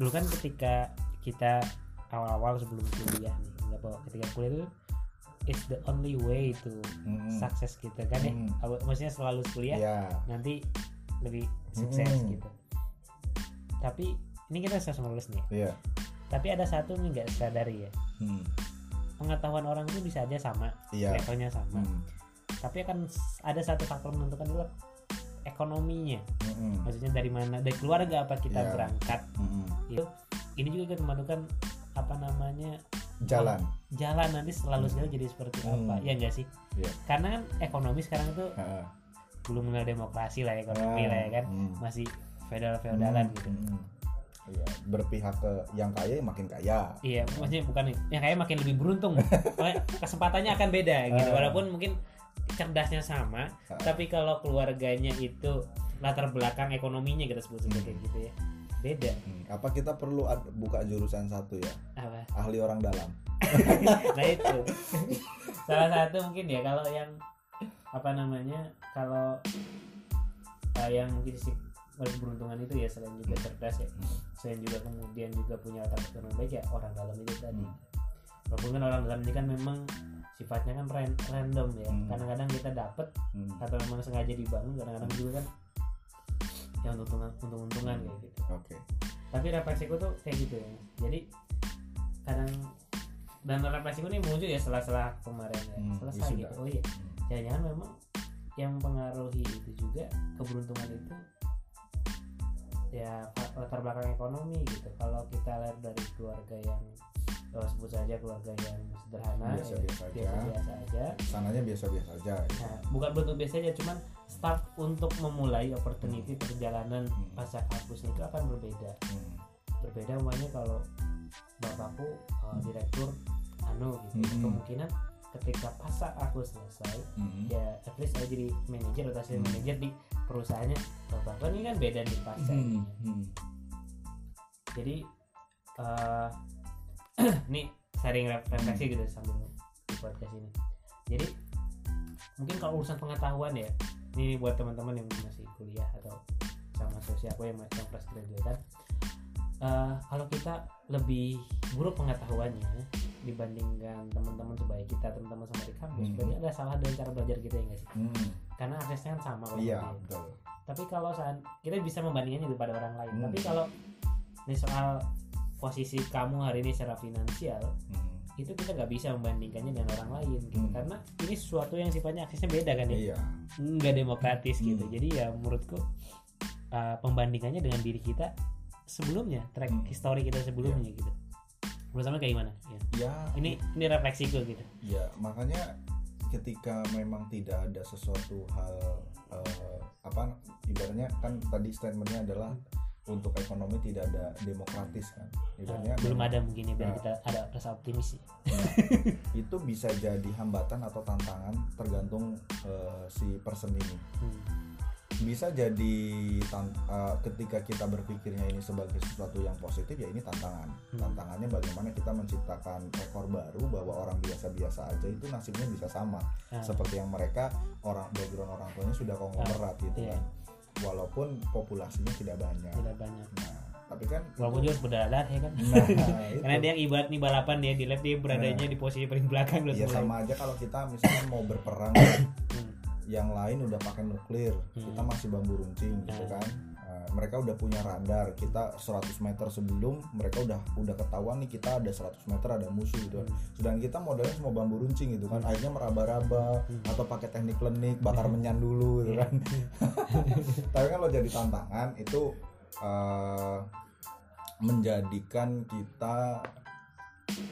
dulu kan ketika kita awal-awal sebelum kuliah nih nggak apa ketika kuliah itu it's the only way to Mm-mm. sukses gitu kan ya maksudnya selalu kuliah Iya. nanti lebih sukses Hmm. gitu tapi ini kita sudah lulus nih iya tapi ada satu nih nggak sadari ya Hmm. pengetahuan orang itu bisa aja sama iya levelnya sama Hmm. tapi akan ada satu faktor menentukan dulu ekonominya Mm-mm. maksudnya dari mana dari keluarga apa kita Iya. berangkat Mm-mm. itu ini juga akan menentukan apa namanya jalan jalan nanti selalu Hmm. jadi seperti Hmm. apa ya enggak sih Iya. karena kan ekonomi sekarang itu Heeh. belum mengenal demokrasi lah ekonomi Ah, lah ya kan hmm. masih feodal feodalan Hmm, gitu hmm. Iya, berpihak ke yang kaya makin kaya. iya maksudnya bukan yang kayak makin lebih beruntung *laughs* kesempatannya akan beda gitu Ah. walaupun mungkin cerdasnya sama Ah. tapi kalau keluarganya itu latar belakang ekonominya kita sebut sebagai kayak gitu ya beda Hmm, Apa kita perlu buka jurusan satu ya? apa Ahli orang dalam. *laughs* nah itu salah satu mungkin ya kalau yang apa namanya kalau uh, yang mungkin keberuntungan itu ya selain juga cerdas ya selain juga kemudian juga punya latar belakang yang baik ya orang dalam itu tadi Hmm. walaupun kan orang dalam ini kan memang sifatnya kan ran- random ya Hmm. kadang-kadang kita dapet Hmm. atau memang sengaja dibangun kadang-kadang juga kan yang untung untung-untungan kayak gitu Oke. tapi refleksiku tuh kayak gitu ya jadi kadang dan refleksiku ini muncul ya setelah-setelah kemarin ya Hmm, selesai wisuda. gitu oh iya Hmm. jangan-jangan memang yang mempengaruhi itu juga keberuntungan itu ya latar belakang ekonomi gitu kalau kita lihat dari keluarga yang oh, sebut saja keluarga yang sederhana ya, Biasa-biasa aja. biasa-biasa aja Sananya biasa-biasa aja. Nah, bukan bentuk biasanya cuman start untuk memulai opportunity perjalanan Hmm. pasca kampusnya itu akan berbeda Hmm. berbeda umpamanya kalau bapakku uh, direktur anu gitu Hmm. kemungkinan ketika pasca aku selesai Hmm. ya at least saya jadi manajer atau saya Hmm. manajer di perusahaannya bapakku ini kan beda nih pasca Hmm. ininya. Hmm. jadi uh, *clears throat* ini sharing ref- refleksi gitu sambil di podcast ini jadi mungkin kalau urusan pengetahuan ya ini buat teman-teman yang masih kuliah atau sama sosial aku yang masih fresh graduate uh, kalau kita lebih buruk pengetahuannya dibandingkan teman-teman sebaik kita teman-teman sama di kampus Hmm. berarti ada salah dengan cara belajar kita ya nggak sih Hmm. karena aksesnya kan sama kalau Iya, betul. tapi kalau saat kita bisa membandingkannya daripada orang lain Hmm. tapi kalau ini soal posisi kamu hari ini secara finansial Hmm. itu kita nggak bisa membandingkannya dengan orang lain gitu Hmm. karena ini sesuatu yang sifatnya aksesnya beda kan ya Iya. nggak demokratis Hmm. gitu jadi ya menurutku uh, pembandingannya dengan diri kita sebelumnya track Hmm. history kita sebelumnya gitu menurut kayak gimana ya. Ya, ini ini refleksiku gitu ya makanya ketika memang tidak ada sesuatu hal eh, apa ibaratnya kan tadi statementnya adalah untuk ekonomi tidak ada demokratis kan ibaratnya Uh, belum ada mungkin ya biar Nah. kita ada rasa optimis sih itu bisa jadi hambatan atau tantangan tergantung eh, si person ini Hmm. Bisa jadi eh, ketika kita berpikirnya ini sebagai sesuatu yang positif ya ini tantangan Hmm. tantangannya bagaimana kita menciptakan rekor baru bahwa orang biasa-biasa aja itu nasibnya bisa sama Ah. seperti yang mereka orang background orang tuanya sudah konglomerat gitu iya. kan walaupun populasinya tidak banyak tidak banyak nah tapi kan walaupun juga berdarah ya kan nah *laughs* itu karena dia ibarat nih balapan dia di lab dia beradanya di posisi paling belakang ya sama aja kalau kita misalnya mau berperang Hmm. Yang lain udah pakai nuklir. Hmm. kita masih bambu runcing gitu Nah. kan. Nah, mereka udah punya radar. Kita 100 meter sebelum mereka udah udah ketahuan nih kita ada 100 meter ada musuh gitu kan. Hmm. sedangkan kita modalnya semua bambu runcing gitu kan. Akhirnya meraba-raba Hmm. atau pakai teknik lenik bakar menyan dulu gitu kan. *laughs* Tapi kan lo jadi tantangan itu eh, menjadikan kita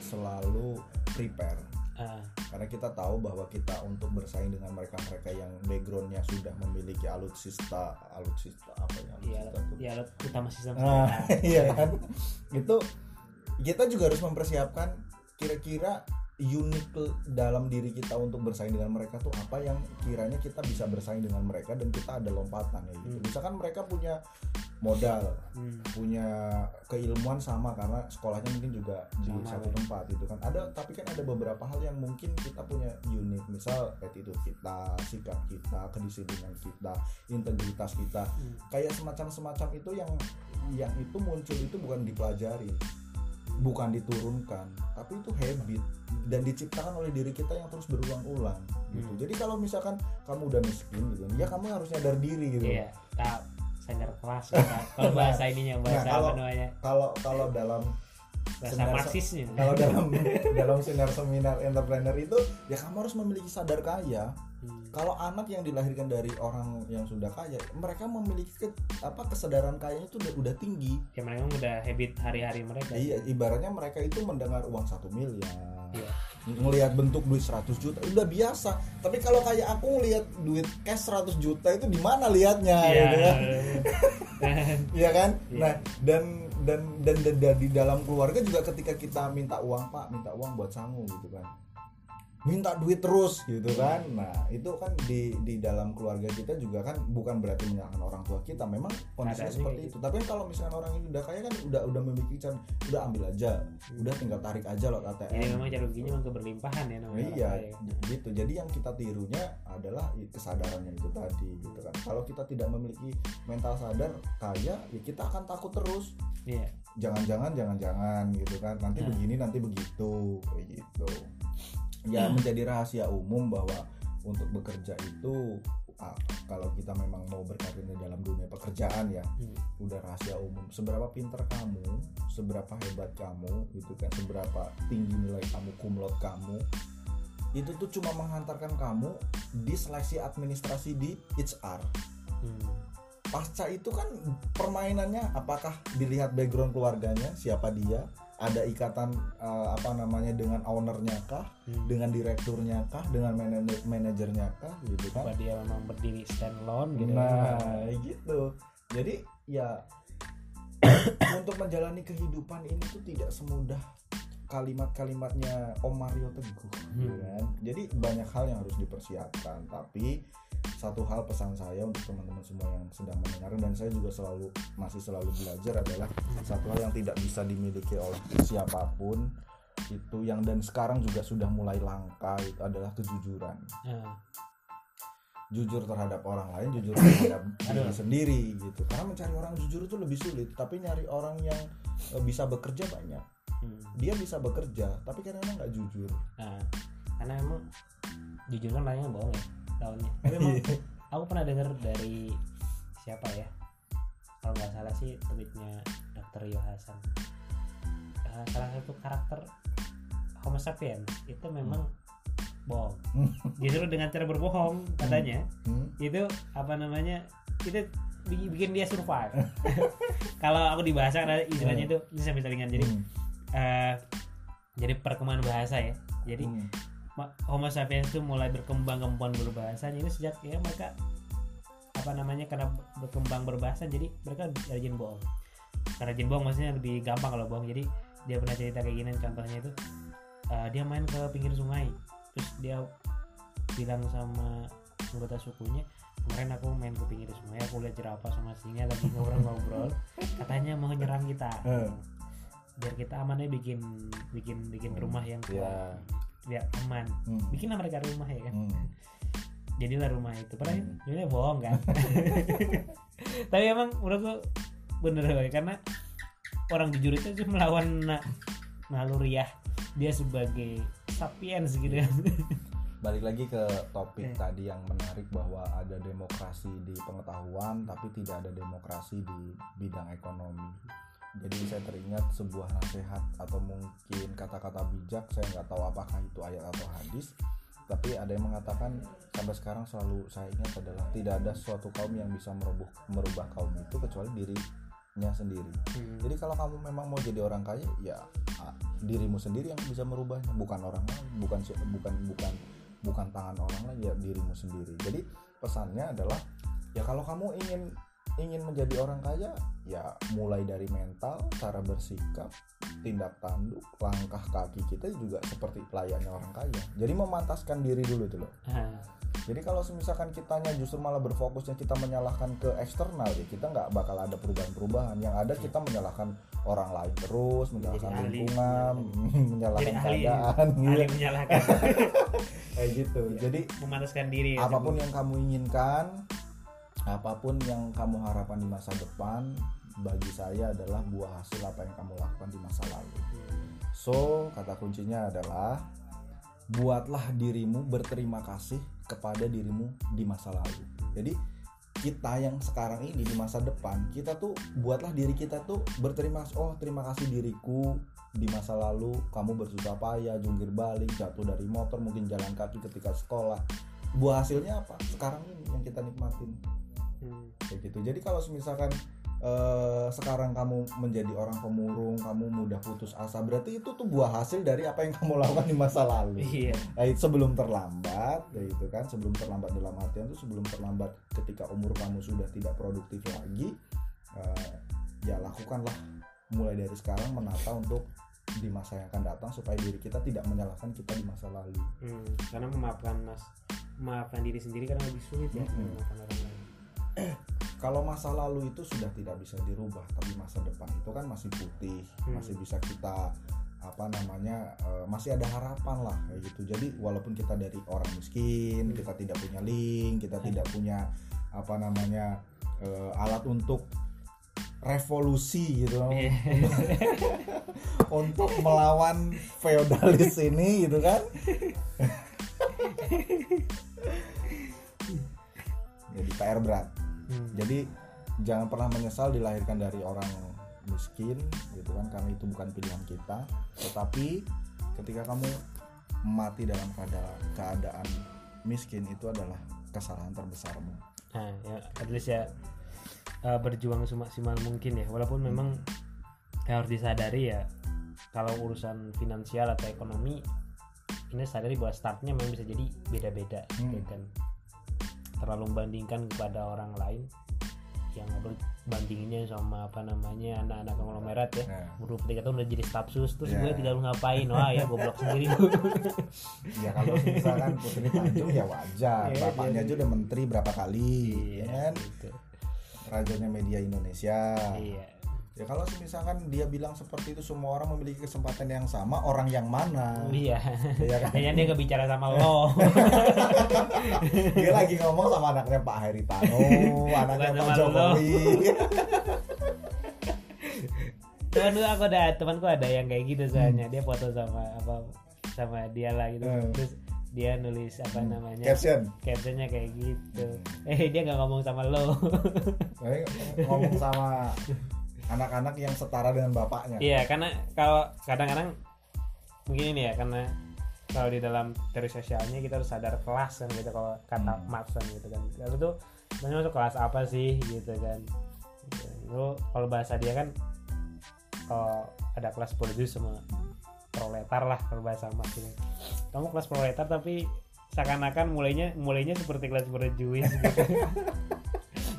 selalu prepare Karena kita tahu bahwa kita untuk bersaing dengan mereka-mereka yang backgroundnya sudah memiliki alutsista alutsista apa ya iya alutsista tuh? iya lo utama sistem Ah, pemerintahan. *laughs* iya kan itu kita juga harus mempersiapkan kira-kira unik dalam diri kita untuk bersaing dengan mereka tuh apa yang kiranya kita bisa bersaing dengan mereka dan kita ada lompatan ya gitu Hmm. misalkan mereka punya modal Hmm, punya keilmuan sama karena sekolahnya mungkin juga di Sama, satu ya. tempat gitu kan ada tapi kan ada beberapa hal yang mungkin kita punya unik misal attitude kita sikap kita kedisiplinan kita integritas kita Hmm. kayak semacam semacam itu yang yang itu muncul itu bukan dipelajari bukan diturunkan tapi itu habit dan diciptakan oleh diri kita yang terus berulang-ulang gitu. Hmm. jadi kalau misalkan kamu udah miskin gitu ya kamu harus nyadar diri gitu. Iya tak sadar kelas kita kalau *laughs* bahasa ininya bahasa Nah, kalau- apa namanya? kalau kalau dalam bahasa marxisnya kalau *laughs* dalam dalam seminar seminar entrepreneur itu ya kamu harus memiliki sadar kaya Hmm. kalau anak yang dilahirkan dari orang yang sudah kaya mereka memiliki ke- apa kesadaran kayanya itu udah, udah tinggi ya mereka udah habit hari-hari mereka iya ibaratnya mereka itu mendengar uang satu miliar Iya. ngelihat bentuk duit 100 juta udah biasa tapi kalau kayak aku ngelihat duit cash 100 juta itu di mana liatnya Iya. gitu kan *laughs* *laughs* Iya kan? Iya. Nah, dan dan dan, dan, di dalam keluarga juga ketika kita minta uang, Pak, minta uang buat sangu gitu kan. Minta duit terus gitu kan. Nah, itu kan di di dalam keluarga kita juga kan bukan berarti menyalahkan orang tua kita. Memang kondisinya Ada seperti itu. Tapi kalau misalnya orang ini udah kaya kan udah udah memiliki can, udah ambil aja. Udah tinggal tarik aja loh ATM. jadi memang cara begini memang keberlimpahan ya namanya Iya, kaya. gitu. Jadi yang kita tirunya adalah kesadarannya itu tadi, gitu kan. Kalau kita tidak memiliki mental sadar kaya, ya kita akan takut terus. Iya. Jangan-jangan, jangan-jangan, gitu kan. Nanti Nah. begini, nanti begitu, kayak gitu. Ya menjadi rahasia umum bahwa untuk bekerja itu, ah, kalau kita memang mau berkarir di dalam dunia pekerjaan ya, Hmm. udah rahasia umum. Seberapa pinter kamu, seberapa hebat kamu, gitu kan. Seberapa tinggi nilai kamu, kumlot kamu, itu tuh cuma menghantarkan kamu di seleksi administrasi di HR. Hmm. Pasca itu kan permainannya apakah dilihat background keluarganya, siapa dia, ada ikatan eh, apa namanya dengan ownernya kah, Hmm. dengan direkturnya kah, dengan manajer manajernya kah, gitu kan? Apa dia memang berdiri stand alone gitu Nah, gitu. Jadi ya *coughs* untuk menjalani kehidupan ini tuh tidak semudah kalimat-kalimatnya Om Mario Teguh, Hmm. ya kan? Jadi banyak hal yang harus dipersiapkan. Tapi satu hal pesan saya untuk teman-teman semua yang sedang mendengar dan saya juga selalu masih selalu belajar adalah satu hal yang tidak bisa dimiliki oleh siapa pun itu yang dan sekarang juga sudah mulai langka itu adalah kejujuran Nah, jujur terhadap orang lain, jujur terhadap *coughs* diri sendiri gitu. Karena mencari orang jujur itu lebih sulit, tapi nyari orang yang eh, bisa bekerja banyak. hmm. Dia bisa bekerja, tapi kadang-kadang nggak jujur. Nah, karena emang jujur kan lainnya bohong ya tahunnya. *laughs* Tapi emang aku pernah dengar dari siapa ya? Kalau nggak salah sih tweetnya Dr. Rio Hasan. Eh, salah satu karakter Homo sapiens itu memang bohong. Justru dengan cara berbohong katanya Hmm? itu apa namanya itu bi- bikin dia survive. *laughs* Kalau aku di bahasa ada istilahnya itu ini sambil selingan jadi Hmm. eh, jadi perkembangan bahasa ya. Jadi Hmm. Ma- Homo sapiens itu mulai berkembang kemampuan berbahasanya ini sejak ya mereka apa namanya karena berkembang berbahasa jadi mereka rajin bohong. Karena rajin bohong maksudnya lebih gampang kalau bohong. Jadi dia pernah cerita kayak gini contohnya itu eh, dia main ke pinggir sungai. Terus dia bilang sama anggota sukunya kemarin aku main ke pinggir sungai aku lihat jerapah sama singa lagi ngobrol-ngobrol. Katanya mau nyerang kita. Eh. biar kita amannya bikin bikin bikin rumah yang kuat. Ya. Biar aman Hmm. bikinlah mereka rumah ya kan Hmm. jadilah rumah itu padahal Hmm. sebenarnya bohong kan *laughs* tapi emang menurutku bener Boy, karena orang jujur itu cuma melawan na- naluriah dia sebagai sapiens gitu kan Balik lagi ke topik Eh. tadi yang menarik bahwa ada demokrasi di pengetahuan, tapi tidak ada demokrasi di bidang ekonomi. Jadi saya teringat sebuah nasihat atau mungkin kata-kata bijak, saya nggak tahu apakah itu ayat atau hadis, tapi ada yang mengatakan sampai sekarang selalu saya ingat adalah tidak ada suatu kaum yang bisa merubah merubah kaum itu kecuali diri sendiri. Hmm. jadi kalau kamu memang mau jadi orang kaya ya dirimu sendiri yang bisa merubahnya. Bukan orang lain bukan bukan bukan bukan tangan orang lain ya dirimu sendiri. Jadi pesannya adalah ya kalau kamu ingin ingin menjadi orang kaya ya mulai dari mental cara bersikap tindak tanduk langkah kaki kita juga seperti layaknya orang kaya jadi memantaskan diri dulu itu loh Ah, jadi kalau misalkan kitanya justru malah berfokusnya kita menyalahkan ke eksternal ya kita nggak bakal ada perubahan-perubahan. Yang ada kita menyalahkan orang lain terus, menyalahkan ahli. lingkungan, *laughs* menyalahkan Jadi ahli. keadaan, ahli gitu. menyalahkan *laughs* kayak gitu. Iya. Jadi memantaskan diri ya, apa pun yang kamu inginkan, apa pun yang kamu harapkan di masa depan, bagi saya adalah buah hasil apa yang kamu lakukan di masa lalu. So, kata kuncinya adalah buatlah dirimu berterima kasih kepada dirimu di masa lalu. Jadi kita yang sekarang ini di masa depan, kita tuh buatlah diri kita tuh berterima oh terima kasih diriku di masa lalu kamu bersusah payah, jungkir balik, jatuh dari motor, mungkin jalan kaki ketika sekolah. Buah hasilnya apa? Sekarang ini yang kita nikmatin Hmm. kayak gitu. Jadi kalau misalkan eh, sekarang kamu menjadi orang pemurung kamu mudah putus asa berarti itu tuh buah hasil dari apa yang *laughs* kamu lakukan di masa lalu. Iya. Nah, itu sebelum terlambat ya itu kan sebelum terlambat dalam artian itu sebelum terlambat ketika umur kamu sudah tidak produktif lagi eh, ya lakukanlah mulai dari sekarang menata untuk di masa yang akan datang supaya diri kita tidak menyalahkan kita di masa lalu. Hmm, karena memaafkan mas memaafkan diri sendiri kan lebih sulit ya Hmm. memaafkan orang lain *clears throat* kalau masa lalu itu sudah tidak bisa dirubah tapi masa depan itu kan masih putih Hmm. masih bisa kita apa namanya eh, masih ada harapan lah kayak gitu jadi walaupun kita dari orang miskin Hmm. kita tidak punya link kita tidak punya apa namanya eh, alat untuk revolusi gitu Iya. *laughs* untuk melawan feodalis ini gitu kan *laughs* jadi PR berat Hmm. jadi jangan pernah menyesal dilahirkan dari orang miskin gitu kan. Karena itu bukan pilihan kita. Tetapi ketika kamu mati dalam keadaan, keadaan miskin itu adalah kesalahan terbesarmu. Nah ya at least ya eh, berjuang semaksimal mungkin ya. Walaupun memang harus disadari ya kalau urusan finansial atau ekonomi ini sadari bahwa startnya memang bisa jadi beda-beda Hmm. gitu kan terlalu membandingkan kepada orang lain. Yang apa bandinginnya sama apa namanya anak-anak konglomerat ya. Nah, Buru ketika itu udah jadi staff sus terus Ya. gue tidak lu ngapain. Wah ya goblok sendiri. *laughs* Ya kalau misalkan Putri Tanjung ya wajar. Iya, bapaknya dia- aja udah menteri berapa kali ya kan? gitu. rajanya media Indonesia. Iya ya kalau misalkan dia bilang seperti itu semua orang memiliki kesempatan yang sama orang yang mana? Iya. Ya kan? Kayaknya dia kebicara sama lo. *laughs* Dia lagi ngomong sama anaknya Pak Haritano anaknya Bukan Pak. Jokowi. *laughs* Teman gue aku ada temanku ada yang kayak gitu soalnya. Dia foto sama apa sama dia lah gitu. Hmm. terus dia nulis apa namanya? Caption? Captionnya kayak gitu. Eh dia nggak ngomong sama lo. Jadi ngomong sama *laughs* anak-anak yang setara dengan bapaknya. Iya karena kalau kadang-kadang mungkin ini ya karena kalau di dalam teori sosialnya kita harus sadar kelas kan gitu kalau kata Hmm. Marx kan gitu kan. Lalu tuh sebenarnya masuk kelas apa sih? gitu kan. Lu kalau bahasa dia kan kalau ada kelas produce sama proletar lah kalau bahasa Marx ini. Kamu kelas proletar tapi seakan-akan mulainya mulainya seperti kelas berjuis. Gitu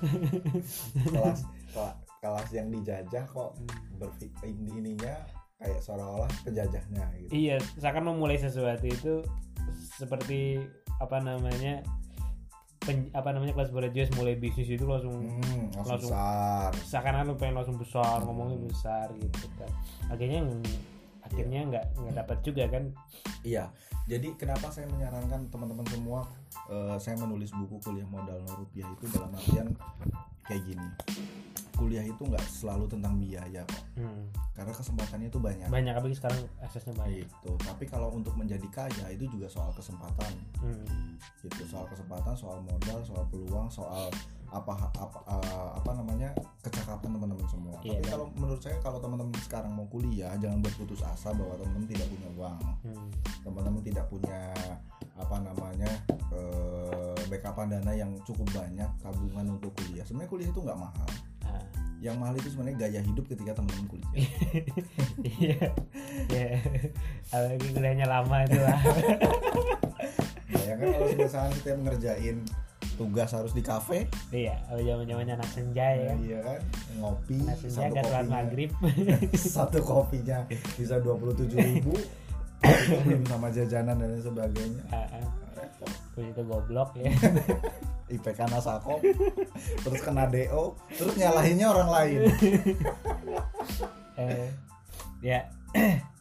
*laughs* kelas kelas, kelas yang dijajah kok berpikir ininya kayak seolah-olah penjajahnya gitu iya seakan memulai sesuatu itu seperti apa namanya pen- apa namanya kelas berjuis mulai bisnis itu langsung hmm, langsung Langsung. besar seakan-akan lu pengen langsung besar Hmm. ngomongnya besar gitu kan akhirnya akhirnya nggak nggak dapat juga kan Iya, jadi kenapa saya menyarankan teman-teman semua eh, saya menulis buku kuliah modal rupiah itu dalam artian kayak gini. Kuliah itu nggak selalu tentang biaya kok, Hmm. karena kesempatannya itu banyak. banyak apalagi sekarang aksesnya banyak Gitu. Tapi kalau untuk menjadi kaya itu juga soal kesempatan, Hmm. gitu. Soal kesempatan, soal modal, soal peluang, soal apa apa eh, apa namanya kecakapan teman-teman semua. Iya, Tapi kalau menurut saya kalau teman-teman sekarang mau kuliah jangan berputus asa bahwa teman-teman tidak punya uang. Hmm. teman-teman tidak punya apa namanya eh, backupan dana yang cukup banyak tabungan untuk kuliah. Sebenarnya kuliah itu nggak mahal. Nah, yang mahal itu sebenarnya gaya hidup ketika teman-teman kuliah. *laughs* Iya. Iya. Apalagi kuliahnya lama itu lah ya kan kalau misalnya kita ngerjain tugas harus di kafe. Iya kalau zaman zamannya anak senja ya. Kan iya kan ngopi anak senja satu kopinya. maghrib. *laughs* Satu kopinya bisa dua puluh tujuh ribu. *laughs* Belum sama jajanan dan sebagainya. Repot. Terus itu goblok ya. *laughs* IPK nasakop terus kena DO terus nyalahinnya orang lain. Eh, ya. *clears throat*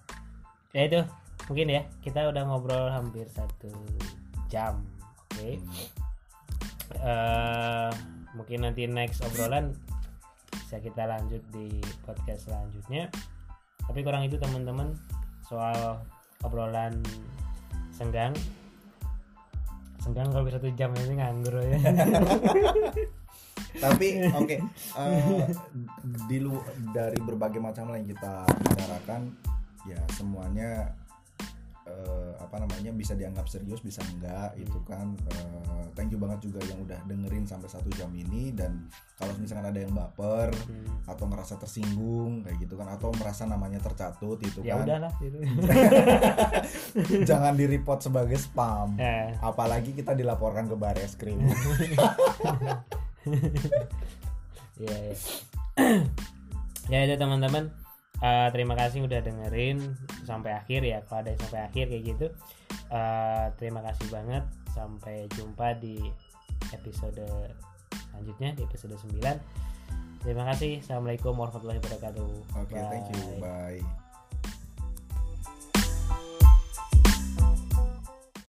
Ya itu mungkin ya. Kita udah ngobrol hampir satu jam. Oke Eh, mungkin nanti next obrolan bisa kita lanjut di podcast selanjutnya. Tapi kurang itu teman-teman soal obrolan senggang. Senggang kalau bisa satu jam ini nganggur ya. *laughs* Tapi oke eh, di lu dari berbagai macam yang kita bicarakan ya semuanya eh, apa namanya bisa dianggap serius bisa enggak itu kan. Eh, thank you banget juga yang udah dengerin sampai satu jam ini. Dan kalau misalkan ada yang baper Hmm. atau merasa tersinggung kayak gitu kan atau merasa namanya tercatut itu ya kan. udahlah gitu. *laughs* Jangan di report sebagai spam. Eh, apalagi kita dilaporkan ke baris krim. Iya, *laughs* iya. *clears throat* ya itu teman-teman Eh, terima kasih udah dengerin sampai akhir ya kalau ada yang sampai akhir kayak gitu. Eh, terima kasih banget. Sampai jumpa di episode selanjutnya di episode 9 terima kasih. Assalamualaikum warahmatullahi wabarakatuh. Oke thank you. Bye